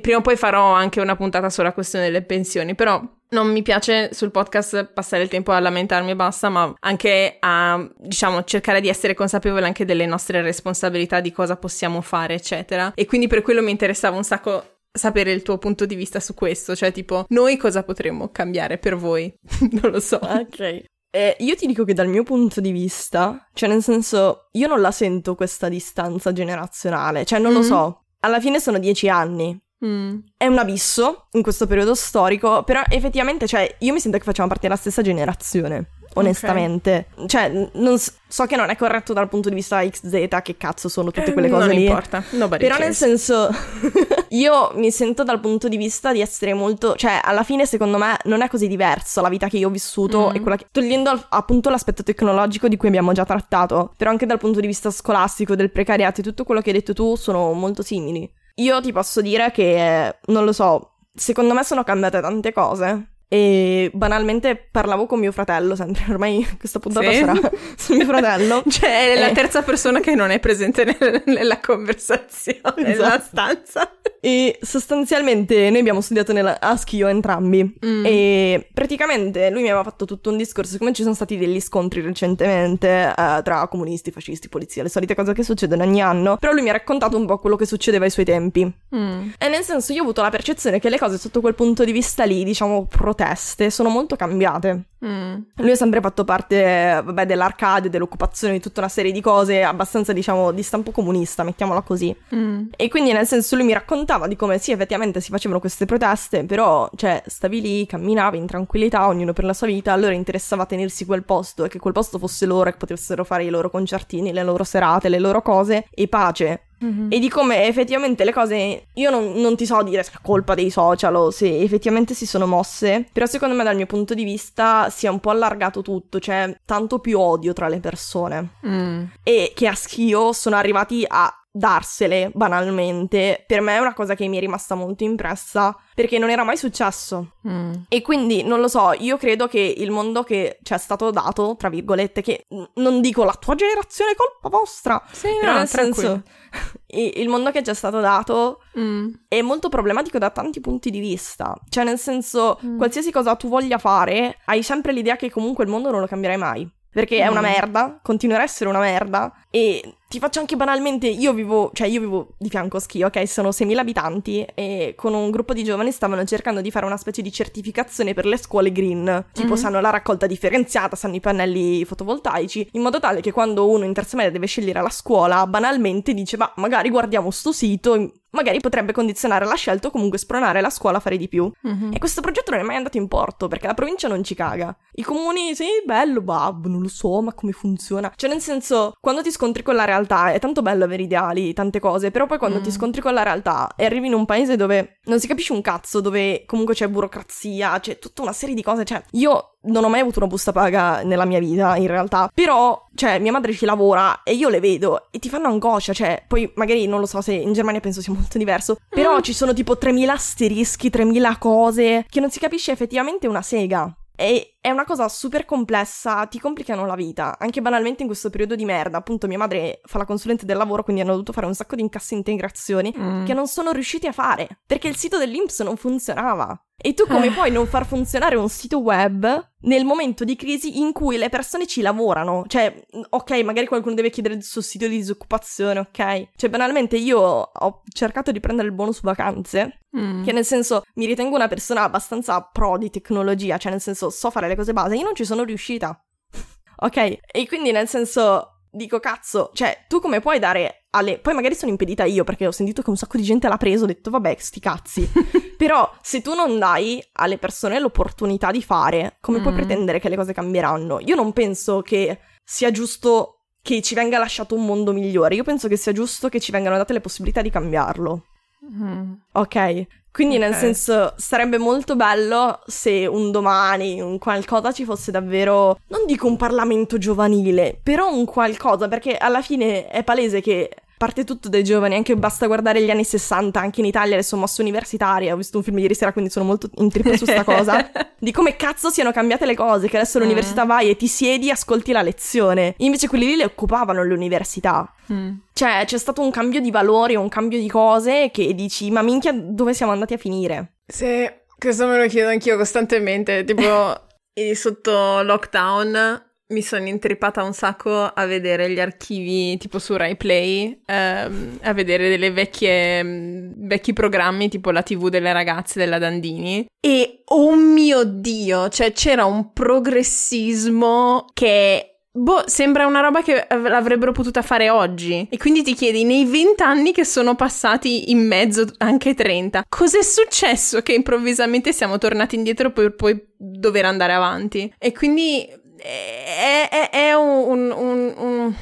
Prima o poi farò anche una puntata sulla questione delle pensioni, però non mi piace sul podcast passare il tempo a lamentarmi e basta, ma anche a, diciamo, cercare di essere consapevole anche delle nostre responsabilità, di cosa possiamo fare, eccetera. E quindi per quello mi interessava un sacco sapere il tuo punto di vista su questo, cioè tipo, noi cosa potremmo cambiare per voi? non lo so. Ok. Eh, io ti dico che dal mio punto di vista, cioè nel senso, io non la sento questa distanza generazionale, cioè non mm-hmm. lo so. Alla fine sono dieci anni, Mm. È un abisso in questo periodo storico, però effettivamente, cioè, io mi sento che facciamo parte della stessa generazione. Onestamente, okay. cioè, non so, che non è corretto dal punto di vista XZ, che cazzo sono tutte quelle cose non lì. Non importa, Nobody Però cares. nel senso, io mi sento dal punto di vista di essere molto, cioè, alla fine secondo me non è così diverso la vita che io ho vissuto mm. e quella che, togliendo appunto l'aspetto tecnologico di cui abbiamo già trattato, però anche dal punto di vista scolastico, del precariato e tutto quello che hai detto tu sono molto simili. Io ti posso dire che, non lo so, secondo me sono cambiate tante cose. E banalmente parlavo con mio fratello, sempre ormai questa puntata sì? sarà su mio fratello. cioè, è la terza persona che non è presente nel, nella conversazione, esatto. nella stanza. E sostanzialmente noi abbiamo studiato nella ASCIO entrambi. Mm. E praticamente lui mi aveva fatto tutto un discorso, siccome ci sono stati degli scontri recentemente eh, tra comunisti, fascisti, polizia, le solite cose che succedono ogni anno. Però lui mi ha raccontato un po' quello che succedeva ai suoi tempi. Mm. E nel senso, io ho avuto la percezione che le cose sotto quel punto di vista lì, diciamo, protette teste sono molto cambiate. Mm. Lui ha sempre fatto parte, vabbè, dell'arcade, dell'occupazione di tutta una serie di cose abbastanza, diciamo, di stampo comunista, mettiamola così. Mm. E quindi, nel senso, lui mi raccontava di come sì, effettivamente si facevano queste proteste, però, cioè, stavi lì, camminavi in tranquillità, ognuno per la sua vita, allora interessava tenersi quel posto e che quel posto fosse loro e che potessero fare i loro concertini, le loro serate, le loro cose e pace. Mm-hmm. E di come effettivamente le cose. Io non, non, ti so dire se è colpa dei social o se effettivamente si sono mosse. Però secondo me, dal mio punto di vista, si è un po' allargato tutto. C'è tanto più odio tra le persone. Mm. E che a schio sono arrivati a darsele banalmente, per me è una cosa che mi è rimasta molto impressa perché non era mai successo. Mm. E quindi non lo so, io credo che il mondo che ci è stato dato, tra virgolette, che non dico la tua generazione è colpa vostra, sì, però no, nel senso il mondo che ci è stato dato mm. è molto problematico da tanti punti di vista. Cioè, nel senso, mm. qualsiasi cosa tu voglia fare, hai sempre l'idea che comunque il mondo non lo cambierai mai. Perché mm. è una mm. merda, continuerà a essere una merda. E ti faccio anche banalmente, io vivo, cioè io vivo di fianco a Schio, ok? Sono 6.000 abitanti e con un gruppo di giovani stavano cercando di fare una specie di certificazione per le scuole green. Tipo mm-hmm. sanno la raccolta differenziata, sanno i pannelli fotovoltaici, in modo tale che quando uno in terza media deve scegliere la scuola, banalmente dice, ma magari guardiamo sto sito magari potrebbe condizionare la scelta o comunque spronare la scuola a fare di più. Mhm. E questo progetto non è mai andato in porto perché la provincia non ci caga. I comuni, sì, bello, babbo, non lo so, ma come funziona? Cioè, nel senso, quando ti scontri con la realtà è tanto bello avere ideali, tante cose, però poi quando Mm. ti scontri con la realtà e arrivi in un paese dove non si capisce un cazzo, dove comunque c'è burocrazia, c'è tutta una serie di cose, cioè, io non ho mai avuto una busta paga nella mia vita, in realtà, però, cioè, mia madre ci lavora e io le vedo e ti fanno angoscia, cioè, poi magari non lo so se in Germania penso sia molto diverso, però Mm. ci sono tipo 3000 asterischi, 3000 cose che non si capisce effettivamente una sega. E è una cosa super complessa, ti complicano la vita, anche banalmente in questo periodo di merda. Appunto, mia madre fa la consulente del lavoro, quindi hanno dovuto fare un sacco di incassi integrazioni Mm. che non sono riusciti a fare perché il sito dell'Inps non funzionava. E tu come Ah. puoi non far funzionare un sito web nel momento di crisi in cui le persone ci lavorano? Cioè, ok, magari qualcuno deve chiedere il sussidio di disoccupazione, ok? Cioè, banalmente io ho cercato di prendere il bonus vacanze Mm. che nel senso mi ritengo una persona abbastanza pro di tecnologia, cioè nel senso so fare le cose base, io non ci sono riuscita. ok? E quindi nel senso dico cazzo, cioè tu come puoi dare alle... Poi magari sono impedita io perché ho sentito che un sacco di gente l'ha preso, ho detto vabbè sti cazzi. Però se tu non dai alle persone l'opportunità di fare, come puoi Mm. pretendere che le cose cambieranno? Io non penso che sia giusto che ci venga lasciato un mondo migliore, io penso che sia giusto che ci vengano date le possibilità di cambiarlo. Mm. Ok, quindi nel Ok. senso sarebbe molto bello se un domani, un qualcosa ci fosse davvero, non dico un Parlamento giovanile, però un qualcosa, perché alla fine è palese che parte tutto dai giovani, anche basta guardare gli anni 60, anche in Italia le sommosse universitarie, ho visto un film ieri sera quindi sono molto in trip su sta cosa, di come cazzo siano cambiate le cose, che adesso all'università vai e ti siedi, ascolti la lezione, invece quelli lì le occupavano le università. Mm. Cioè, c'è stato un cambio di valori, un cambio di cose che dici, ma minchia, dove siamo andati a finire? Sì, questo me lo chiedo anch'io costantemente. Tipo, sotto lockdown mi sono intrippata un sacco a vedere gli archivi tipo su Rai Play, ehm, a vedere delle vecchie vecchi programmi tipo la TV delle ragazze della Dandini. E oh mio dio, cioè c'era un progressismo che Boh, sembra una roba che av- l'avrebbero potuta fare oggi. E quindi ti chiedi, nei vent'anni che sono passati in mezzo, anche 30, cos'è successo che improvvisamente siamo tornati indietro per poi dover andare avanti? E quindi è, è- è un... un- un-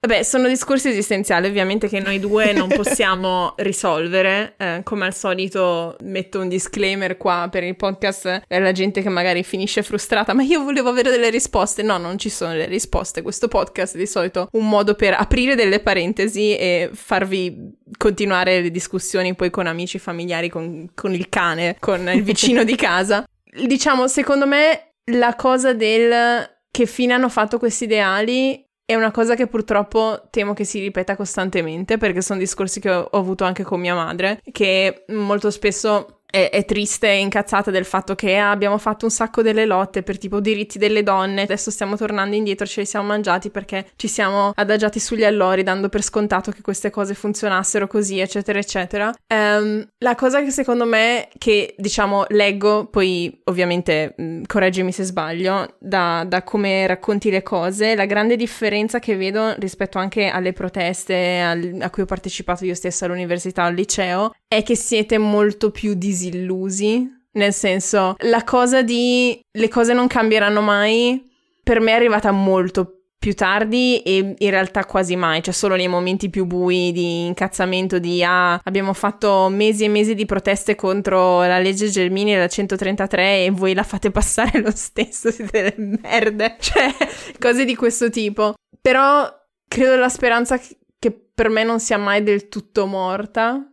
Vabbè, sono discorsi esistenziali ovviamente che noi due non possiamo risolvere. Eh, come al solito metto un disclaimer qua per il podcast per la gente che magari finisce frustrata, ma io volevo avere delle risposte. No, non ci sono le risposte. Questo podcast è di solito un modo per aprire delle parentesi e farvi continuare le discussioni poi con amici, familiari, con, con il cane, con il vicino di casa. Diciamo, secondo me la cosa del che fine hanno fatto questi ideali è una cosa che purtroppo temo che si ripeta costantemente perché sono discorsi che ho, ho avuto anche con mia madre, che molto spesso è, è triste e incazzata del fatto che ah, abbiamo fatto un sacco delle lotte per tipo diritti delle donne, adesso stiamo tornando indietro, ce li siamo mangiati perché ci siamo adagiati sugli allori dando per scontato che queste cose funzionassero così, eccetera, eccetera. Ehm, la cosa che secondo me, che diciamo leggo, poi ovviamente mh, correggimi se sbaglio, da, da come racconti le cose, la grande differenza che vedo rispetto anche alle proteste al- a cui ho partecipato io stessa all'università, al liceo, è che siete molto più disillusi. Nel senso, la cosa di le cose non cambieranno mai, per me è arrivata molto più tardi e in realtà quasi mai, cioè solo nei momenti più bui di incazzamento di ah, abbiamo fatto mesi e mesi di proteste contro la legge Gelmini la 133 e voi la fate passare lo stesso, siete delle merde, cioè cose di questo tipo. Però credo la speranza che che per me non sia mai del tutto morta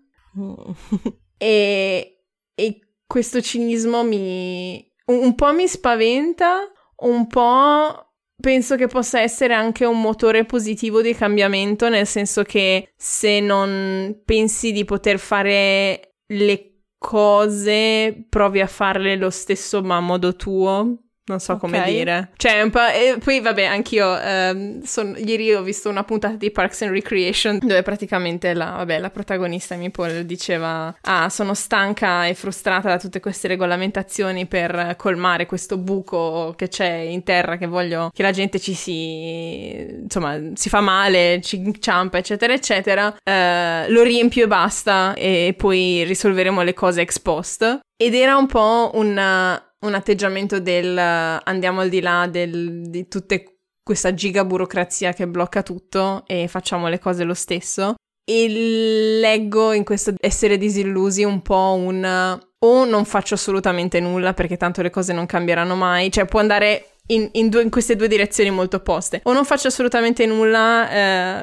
e, e questo cinismo mi un, po' mi spaventa, un po' penso che possa essere anche un motore positivo di cambiamento, nel senso che se non pensi di poter fare le cose, provi a farle lo stesso ma a modo tuo. Non so Ok. come dire. Cioè, un po'. E poi, vabbè, anch'io. ehm, son- ieri ho visto una puntata di Parks and Recreation dove praticamente la, vabbè, la protagonista Meeple diceva: Ah, sono stanca e frustrata da tutte queste regolamentazioni per colmare questo buco che c'è in terra che voglio che la gente ci si. insomma, si fa male, ci inciampa, eccetera, eccetera. Eh, lo riempio e basta, e poi risolveremo le cose ex post. Ed era un po' un un atteggiamento del andiamo al di là del- di tutte questa giga burocrazia che blocca tutto e facciamo le cose lo stesso. E leggo in questo essere disillusi un po' un o non faccio assolutamente nulla perché tanto le cose non cambieranno mai, cioè può andare in, in due- in queste due direzioni molto opposte. O non faccio assolutamente nulla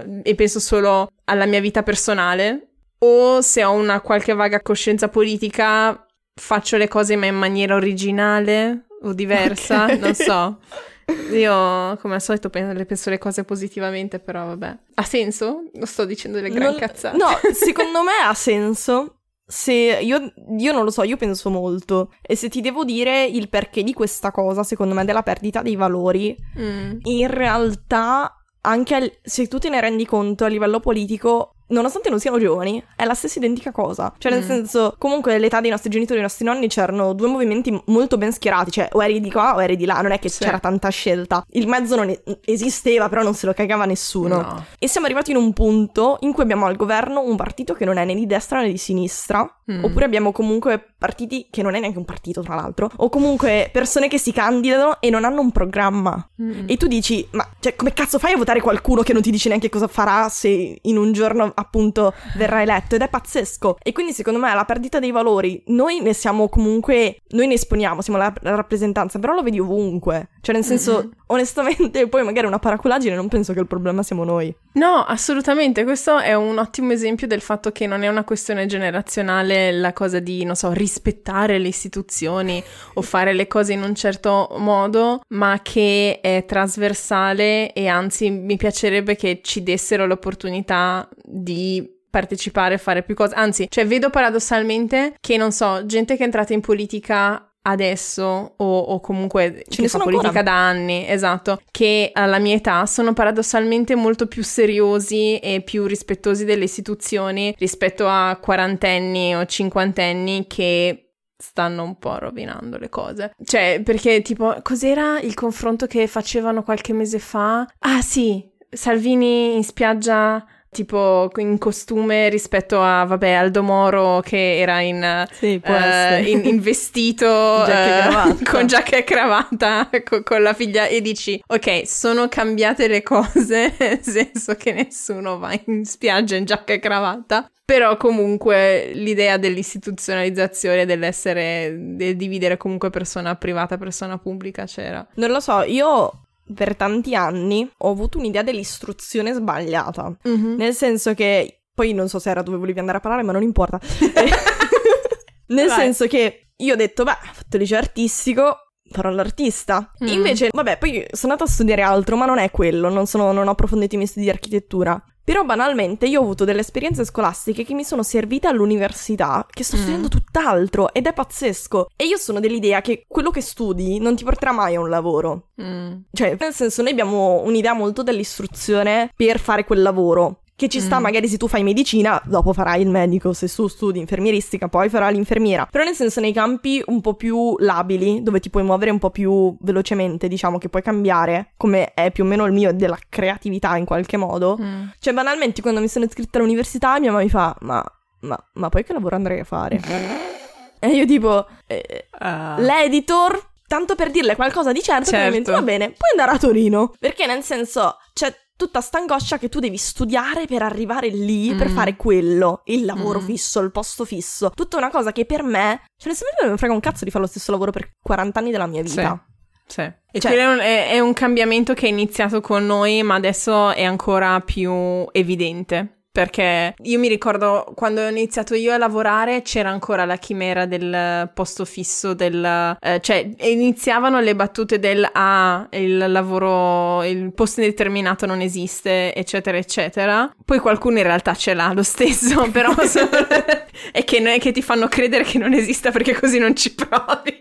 eh, e penso solo alla mia vita personale, o se ho una qualche vaga coscienza politica faccio le cose ma in maniera originale o diversa, Ok. non so. Io, come al solito, penso le cose positivamente, però vabbè. Ha senso? Non sto dicendo delle gran Non- cazzate. No, secondo me ha senso. Se io, io non lo so, io penso molto. E se ti devo dire il perché di questa cosa, secondo me, della perdita dei valori, Mm. in realtà, anche al- se tu te ne rendi conto a livello politico, nonostante non siano giovani, è la stessa identica cosa. Cioè, nel Mm. senso, comunque all'età dei nostri genitori e dei nostri nonni c'erano due movimenti molto ben schierati, cioè o eri di qua o eri di là, non è che Sì. c'era tanta scelta. Il mezzo non esisteva, però non se lo cagava nessuno. No. E siamo arrivati in un punto in cui abbiamo al governo un partito che non è né di destra né di sinistra, Mm. oppure abbiamo comunque partiti che non è neanche un partito, tra l'altro, o comunque persone che si candidano e non hanno un programma. Mm. E tu dici, ma cioè, come cazzo fai a votare qualcuno che non ti dice neanche cosa farà se in un giorno appunto verrà eletto? Ed è pazzesco. E quindi secondo me la perdita dei valori, noi ne siamo comunque, noi ne esponiamo, siamo la, la rappresentanza, però lo vedi ovunque. Cioè nel senso, Mhm. Onestamente, poi magari una paraculaggine, non penso che il problema siamo noi. No, assolutamente. Questo è un ottimo esempio del fatto che non è una questione generazionale la cosa di, non so, rispettare le istituzioni o fare le cose in un certo modo, ma che è trasversale e anzi mi piacerebbe che ci dessero l'opportunità di partecipare, fare più cose. Anzi, cioè vedo paradossalmente che, non so, gente che è entrata in politica adesso o, o comunque Ce ne fa sono politica ancora. da anni, esatto, che alla mia età sono paradossalmente molto più seriosi e più rispettosi delle istituzioni rispetto a quarantenni o cinquantenni che stanno un po' rovinando le cose. Cioè, perché tipo, cos'era il confronto che facevano qualche mese fa? Ah sì, Salvini in spiaggia tipo in costume rispetto a, vabbè, Aldo Moro che era in Sì, eh, in, in vestito Giacca cravatta. con giacca e cravatta co- con, la figlia e dici ok sono cambiate le cose nel senso che nessuno va in spiaggia in giacca e cravatta. Però comunque l'idea dell'istituzionalizzazione dell'essere del dividere comunque persona privata persona pubblica c'era. Non lo so, io per tanti anni ho avuto un'idea dell'istruzione sbagliata. Nel senso che, poi non so se era dove volevi andare a parlare, ma non importa. Nel Vai. senso che io ho detto, beh, ho fatto liceo artistico, farò l'artista. Mm. Invece, vabbè, poi sono andata a studiare altro, ma non è quello, non, sono- non ho approfondito i miei studi di architettura. Però banalmente io ho avuto delle esperienze scolastiche che mi sono servite all'università, che sto Mm. studiando tutt'altro ed è pazzesco. E io sono dell'idea che quello che studi non ti porterà mai a un lavoro. Mm. Cioè, nel senso, noi abbiamo un'idea molto dell'istruzione per fare quel lavoro. Che ci sta, Mm. magari se tu fai medicina, dopo farai il medico, se tu studi infermieristica, poi farai l'infermiera. Però nel senso, nei campi un po' più labili, dove ti puoi muovere un po' più velocemente, diciamo che puoi cambiare, come è più o meno il mio della creatività in qualche modo. Mm. Cioè, banalmente, quando mi sono iscritta all'università, mia mamma mi fa: Ma, ma, ma poi che lavoro andrei a fare? e io tipo, eh, Ah. l'editor, tanto per dirle qualcosa di certo, Certo. che mi va bene, puoi andare a Torino. Perché nel senso c'è tutta sta angoscia che tu devi studiare per arrivare lì, per Mm. fare quello, il lavoro Mm. fisso, il posto fisso. Tutta una cosa che per me, cioè nel senso non mi frega un cazzo di fare lo stesso lavoro per 40 anni della mia vita. Sì. E Cioè- è un, è- è un cambiamento che è iniziato con noi, ma adesso è ancora più evidente. Perché io mi ricordo quando ho iniziato io a lavorare c'era ancora la chimera del posto fisso, del, eh, cioè iniziavano le battute del ah, il lavoro, il posto indeterminato non esiste, eccetera, eccetera. Poi qualcuno in realtà ce l'ha lo stesso, però so- è che, che ti fanno credere che non esista perché così non ci provi.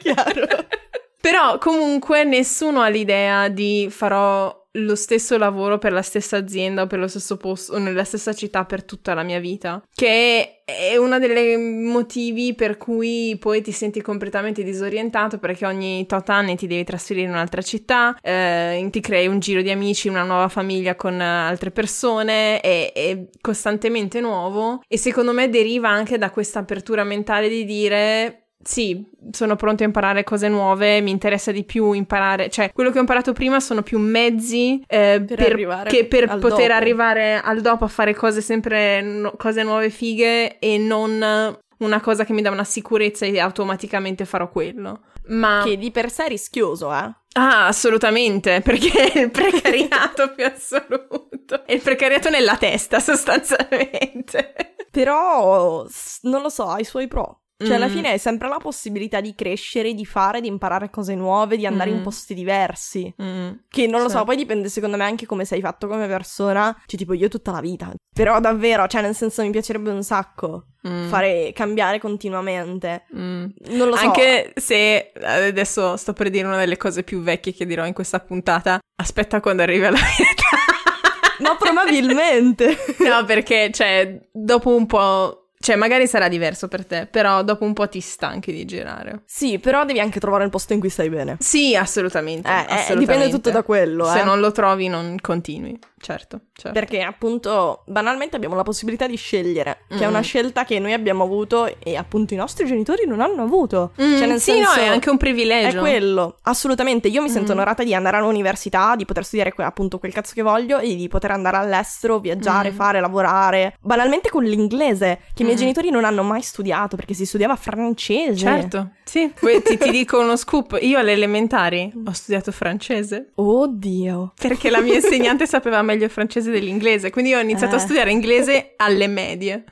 Chiaro. Però comunque nessuno ha l'idea di farò lo stesso lavoro per la stessa azienda o per lo stesso posto o nella stessa città per tutta la mia vita. Che è uno dei motivi per cui poi ti senti completamente disorientato perché ogni tot anni ti devi trasferire in un'altra città, eh, ti crei un giro di amici, una nuova famiglia con altre persone, è, è costantemente nuovo e secondo me deriva anche da questa apertura mentale di dire sì, sono pronto a imparare cose nuove, mi interessa di più imparare, cioè quello che ho imparato prima sono più mezzi eh, per, per che per poter dopo. arrivare al dopo a fare cose sempre, no, cose nuove fighe e non una cosa che mi dà una sicurezza e automaticamente farò quello. Ma... Che di per sé è rischioso, eh? Ah, assolutamente, perché è il precariato più assoluto. È il precariato nella testa, sostanzialmente. Però, non lo so, ha i suoi pro. Cioè, mm. alla fine è sempre la possibilità di crescere, di fare, di imparare cose nuove, di andare mm. in posti diversi. Mm. Che non lo sì. so, poi dipende secondo me anche come sei fatto come persona. Cioè, tipo, io tutta la vita. Però davvero, cioè, nel senso, mi piacerebbe un sacco mm. fare, cambiare continuamente. Mm. Non lo so. Anche se adesso sto per dire una delle cose più vecchie che dirò in questa puntata. Aspetta quando arrivi alla mia età. Ma probabilmente. no, perché, cioè, dopo un po' Cioè, magari sarà diverso per te, però dopo un po' ti stanchi di girare. Sì, però devi anche trovare il posto in cui stai bene. Sì, assolutamente. Eh, assolutamente. Eh, dipende tutto da quello. Se eh. non lo trovi, non continui certo, certo. Perché appunto banalmente abbiamo la possibilità di scegliere, mm. che è una mm. scelta che noi abbiamo avuto e appunto i nostri genitori non hanno avuto. Mm, cioè nel sì, senso, no, è anche un privilegio. È quello, assolutamente. Io mi sento mm. onorata di andare all'università, di poter studiare que- appunto quel cazzo che voglio e di poter andare all'estero, viaggiare, mm. fare, lavorare. Banalmente con l'inglese, che i miei mm. genitori non hanno mai studiato perché si studiava francese. Certo, sì. Poi ti, ti dico uno scoop, io alle elementari ho studiato francese. Oddio. Perché la mia insegnante sapeva meglio il francese dell'inglese, quindi ho iniziato eh. a studiare inglese alle medie.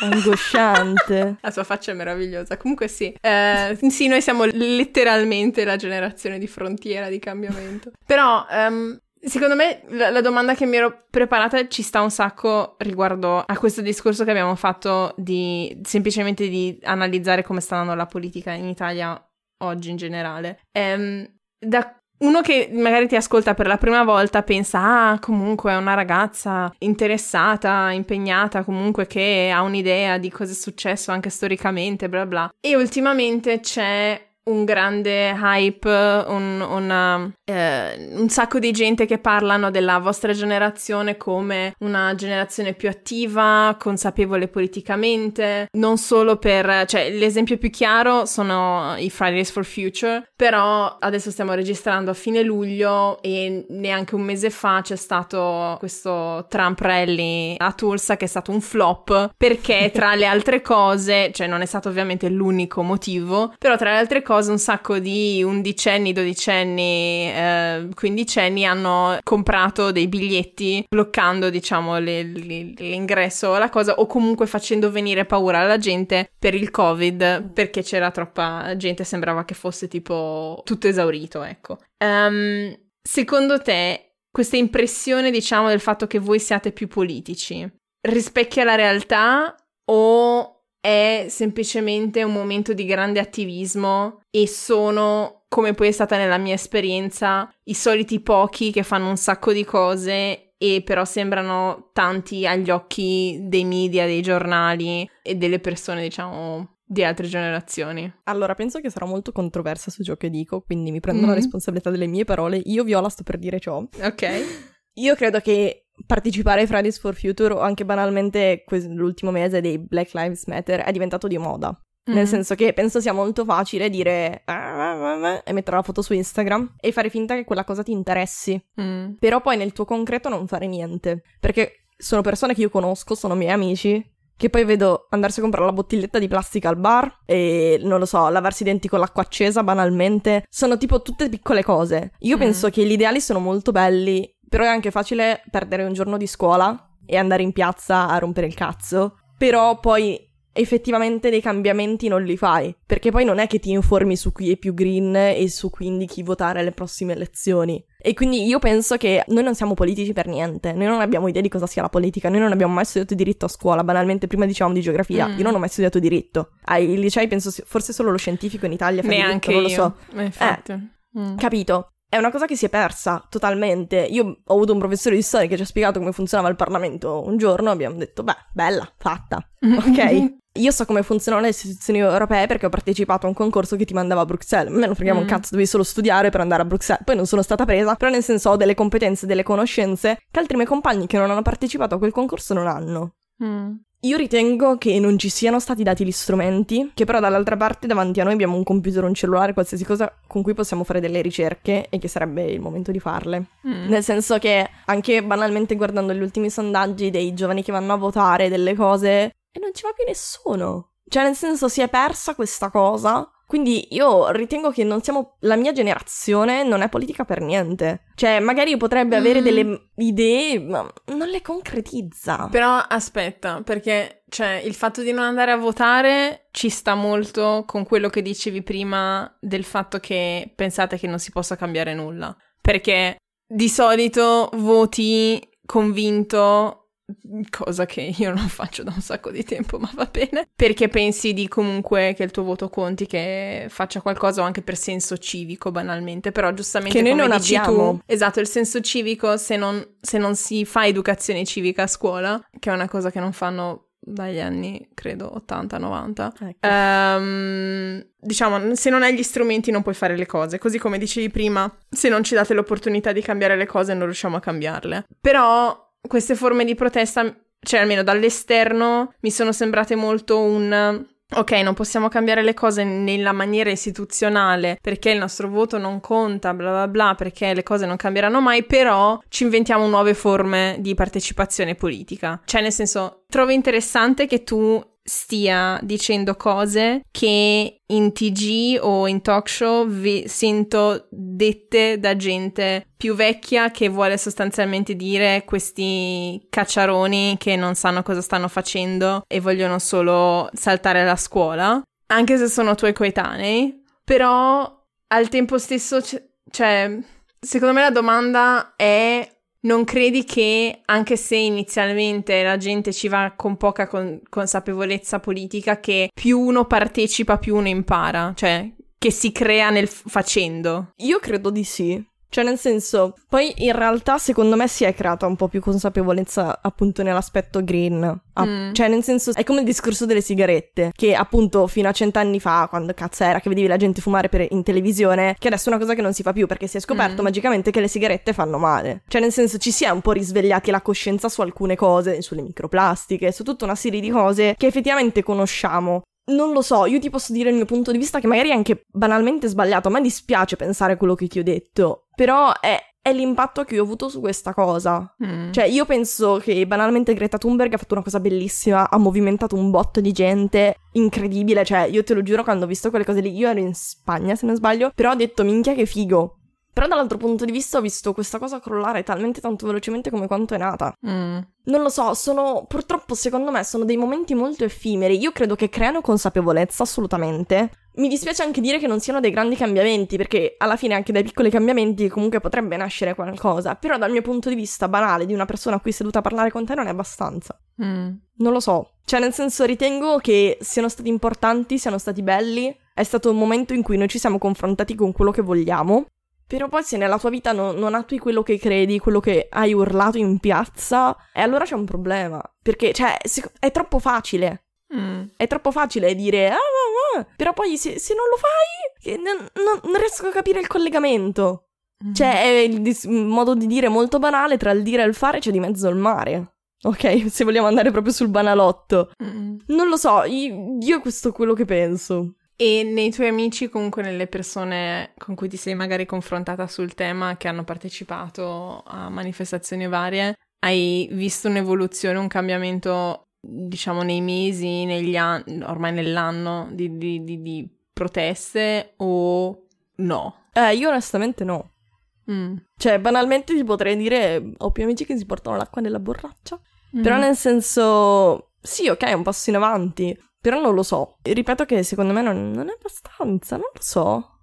Angosciante. La sua faccia è meravigliosa. Comunque sì, eh, sì, noi siamo letteralmente la generazione di frontiera, di cambiamento. Però... Um, Secondo me la, la, domanda che mi ero preparata ci sta un sacco riguardo a questo discorso che abbiamo fatto di semplicemente di analizzare come sta andando la politica in Italia oggi in generale. Um, da uno che magari ti ascolta per la prima volta pensa, ah, comunque è una ragazza interessata, impegnata, comunque che ha un'idea di cosa è successo anche storicamente, bla bla. E ultimamente c'è un grande hype, un, una, eh, un, sacco di gente che parlano della vostra generazione come una generazione più attiva, consapevole politicamente, non solo per, cioè l'esempio più chiaro sono i Fridays for Future, però adesso stiamo registrando a fine luglio e neanche un mese fa c'è stato questo Trump rally a Tulsa che è stato un flop perché tra le altre cose, cioè non è stato ovviamente l'unico motivo, però tra le altre cose cose un sacco di undicenni, dodicenni, eh, quindicenni hanno comprato dei biglietti bloccando, diciamo, le, le, l'ingresso alla cosa o comunque facendo venire paura alla gente per il Covid perché c'era troppa gente, sembrava che fosse tipo tutto esaurito, ecco. Um, secondo te questa impressione, diciamo, del fatto che voi siate più politici rispecchia la realtà o è semplicemente un momento di grande attivismo e sono, come poi è stata nella mia esperienza, i soliti pochi che fanno un sacco di cose e però sembrano tanti agli occhi dei media, dei giornali e delle persone, diciamo, di altre generazioni. Allora, penso che sarò molto controversa su ciò che dico, quindi mi prendo mm-hmm. la responsabilità delle mie parole. Io, Viola, sto per dire ciò. Ok. Io credo che partecipare ai Fridays for Future o anche banalmente l'ultimo mese dei Black Lives Matter è diventato di moda. Mm-hmm. Nel senso che penso sia molto facile dire ah, ah, ah, e mettere la foto su Instagram e fare finta che quella cosa ti interessi. Mm. Però poi nel tuo concreto non fare niente. Perché sono persone che io conosco, sono miei amici, che poi vedo andarsi a comprare la bottiglietta di plastica al bar e non lo so, lavarsi i denti con l'acqua accesa banalmente. Sono tipo tutte piccole cose. Io mm. penso che gli ideali sono molto belli però è anche facile perdere un giorno di scuola e andare in piazza a rompere il cazzo. Però poi effettivamente dei cambiamenti non li fai, perché poi non è che ti informi su chi è più green e su quindi chi votare alle prossime elezioni. E quindi io penso che noi non siamo politici per niente, noi non abbiamo idea di cosa sia la politica, noi non abbiamo mai studiato diritto a scuola, banalmente prima dicevamo di geografia, mm. io non ho mai studiato diritto. Ai licei penso forse solo lo scientifico in Italia fa Neanche diritto, non lo so. Eh, infatti. Eh, mm. Capito? È una cosa che si è persa totalmente. Io ho avuto un professore di storia che ci ha spiegato come funzionava il Parlamento un giorno, abbiamo detto, beh, bella, fatta, ok? Io so come funzionano le istituzioni europee perché ho partecipato a un concorso che ti mandava a Bruxelles. A me non freghiamo mm. un cazzo, dovevi solo studiare per andare a Bruxelles. Poi non sono stata presa, però nel senso ho delle competenze, delle conoscenze che altri miei compagni che non hanno partecipato a quel concorso non hanno. Mm. Io ritengo che non ci siano stati dati gli strumenti, che però dall'altra parte davanti a noi abbiamo un computer, un cellulare, qualsiasi cosa con cui possiamo fare delle ricerche e che sarebbe il momento di farle. Mm. Nel senso che anche banalmente guardando gli ultimi sondaggi dei giovani che vanno a votare, delle cose, e non ci va più nessuno. Cioè nel senso si è persa questa cosa quindi io ritengo che non siamo. La mia generazione non è politica per niente. Cioè, magari potrebbe avere mm. delle idee, ma non le concretizza. Però aspetta, perché cioè, il fatto di non andare a votare ci sta molto con quello che dicevi prima del fatto che pensate che non si possa cambiare nulla. Perché di solito voti convinto cosa che io non faccio da un sacco di tempo, ma va bene, perché pensi di comunque che il tuo voto conti, che faccia qualcosa anche per senso civico banalmente, però giustamente che noi non abbiamo. Tu, esatto, il senso civico se non, se non si fa educazione civica a scuola, che è una cosa che non fanno dagli anni, credo, 80-90. Ecco. Um, diciamo, se non hai gli strumenti non puoi fare le cose. Così come dicevi prima, se non ci date l'opportunità di cambiare le cose non riusciamo a cambiarle. Però queste forme di protesta, cioè almeno dall'esterno, mi sono sembrate molto un ok, non possiamo cambiare le cose nella maniera istituzionale perché il nostro voto non conta, bla bla bla, perché le cose non cambieranno mai, però ci inventiamo nuove forme di partecipazione politica. Cioè, nel senso, trovo interessante che tu stia dicendo cose che in TG o in talk show vi sento dette da gente più vecchia che vuole sostanzialmente dire questi cacciaroni che non sanno cosa stanno facendo e vogliono solo saltare la scuola, anche se sono tuoi coetanei, però al tempo stesso, c- cioè, secondo me la domanda è non credi che, anche se inizialmente la gente ci va con poca con- consapevolezza politica, che più uno partecipa, più uno impara? Cioè, che si crea nel f- facendo? Io credo di sì. Cioè, nel senso, poi in realtà secondo me si è creata un po' più consapevolezza appunto nell'aspetto green. Ah, mm. Cioè, nel senso, è come il discorso delle sigarette, che appunto fino a cent'anni fa, quando cazzo era che vedevi la gente fumare per, in televisione, che adesso è una cosa che non si fa più perché si è scoperto mm. magicamente che le sigarette fanno male. Cioè, nel senso, ci si è un po' risvegliati la coscienza su alcune cose, sulle microplastiche, su tutta una serie di cose che effettivamente conosciamo. Non lo so, io ti posso dire il mio punto di vista che magari è anche banalmente sbagliato, a me dispiace pensare a quello che ti ho detto, però è, è l'impatto che ho avuto su questa cosa. Mm. Cioè, io penso che banalmente Greta Thunberg ha fatto una cosa bellissima, ha movimentato un botto di gente incredibile, cioè, io te lo giuro quando ho visto quelle cose lì, io ero in Spagna se non sbaglio, però ho detto minchia che figo. Però dall'altro punto di vista ho visto questa cosa crollare talmente tanto velocemente come quanto è nata. Mm. Non lo so, sono purtroppo secondo me sono dei momenti molto effimeri. Io credo che creano consapevolezza assolutamente. Mi dispiace anche dire che non siano dei grandi cambiamenti, perché alla fine anche dai piccoli cambiamenti comunque potrebbe nascere qualcosa. Però dal mio punto di vista banale di una persona a cui seduta a parlare con te non è abbastanza. Mm. Non lo so. Cioè, nel senso, ritengo che siano stati importanti, siano stati belli. È stato un momento in cui noi ci siamo confrontati con quello che vogliamo. Però poi se nella tua vita no, non attui quello che credi, quello che hai urlato in piazza, e allora c'è un problema. Perché, cioè, è troppo facile. Mm. È troppo facile dire, ah, ah, ah. però poi se, se, non lo fai, non, non, non, riesco a capire il collegamento. Mm. Cioè, è il dis- modo di dire molto banale, tra il dire e il fare c'è di mezzo il mare. Ok, se vogliamo andare proprio sul banalotto. Mm. Non lo so, io, io questo è quello che penso. E nei tuoi amici, comunque nelle persone con cui ti sei magari confrontata sul tema, che hanno partecipato a manifestazioni varie, hai visto un'evoluzione, un cambiamento, diciamo, nei mesi, negli anni, ormai nell'anno di, di, di, di proteste o no? Eh, io onestamente no. Mm. Cioè, banalmente ti potrei dire, ho più amici che si portano l'acqua nella borraccia. Mm. Però nel senso, sì, ok, è un passo in avanti. Però non lo so. Ripeto che secondo me non, non è abbastanza, non lo so.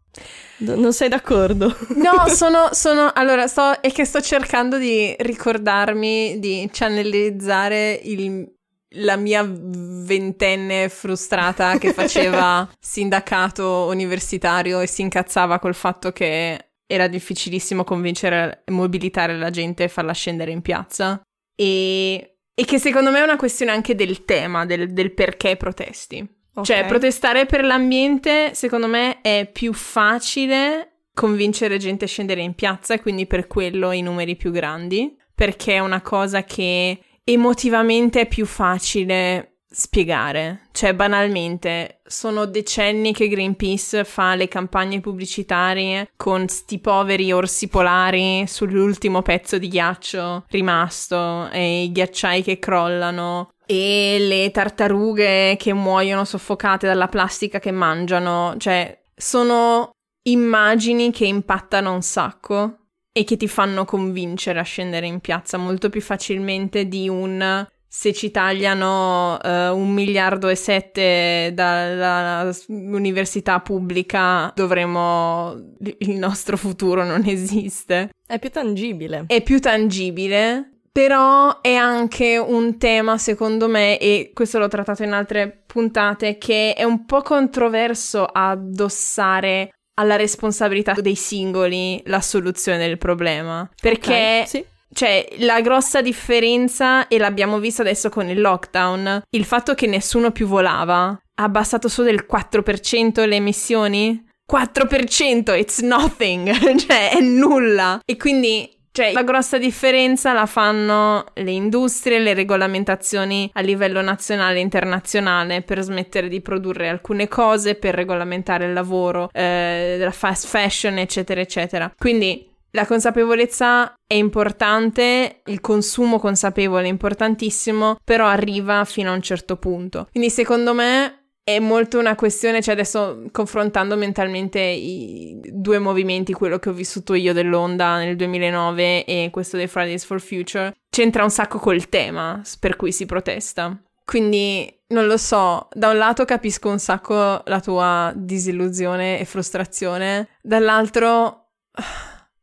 non sei d'accordo? No, sono, sono, allora, sto, è che sto cercando di ricordarmi di channelizzare il, la mia ventenne frustrata che faceva sindacato universitario e si incazzava col fatto che era difficilissimo convincere e mobilitare la gente e farla scendere in piazza. E, e, che secondo me è una questione anche del tema, del, del perché protesti. Okay. Cioè, protestare per l'ambiente, secondo me, è più facile convincere gente a scendere in piazza e quindi per quello i numeri più grandi, perché è una cosa che emotivamente è più facile spiegare. Cioè, banalmente, sono decenni che Greenpeace fa le campagne pubblicitarie con sti poveri orsi polari sull'ultimo pezzo di ghiaccio rimasto e i ghiacciai che crollano e le tartarughe che muoiono soffocate dalla plastica che mangiano. Cioè, sono immagini che impattano un sacco e che ti fanno convincere a scendere in piazza molto più facilmente di un se ci tagliano uh, un miliardo e sette dall'università pubblica dovremo il nostro futuro non esiste. È più tangibile. È più tangibile però è anche un tema secondo me e questo l'ho trattato in altre puntate che è un po' controverso addossare alla responsabilità dei singoli la soluzione del problema. Perché okay, sì cioè, la grossa differenza, e l'abbiamo visto adesso con il lockdown, il fatto che nessuno più volava ha abbassato solo del 4% le emissioni? 4% it's nothing, cioè è nulla. E quindi cioè, la grossa differenza la fanno le industrie, le regolamentazioni a livello nazionale e internazionale per smettere di produrre alcune cose, per regolamentare il lavoro, eh, la fast fashion, eccetera, eccetera. Quindi la consapevolezza è importante, il consumo consapevole è importantissimo, però arriva fino a un certo punto. Quindi secondo me è molto una questione, cioè adesso confrontando mentalmente i due movimenti, quello che ho vissuto io dell'onda nel 2009 e questo dei Fridays for Future, c'entra un sacco col tema per cui si protesta. Quindi non lo so, da un lato capisco un sacco la tua disillusione e frustrazione, dall'altro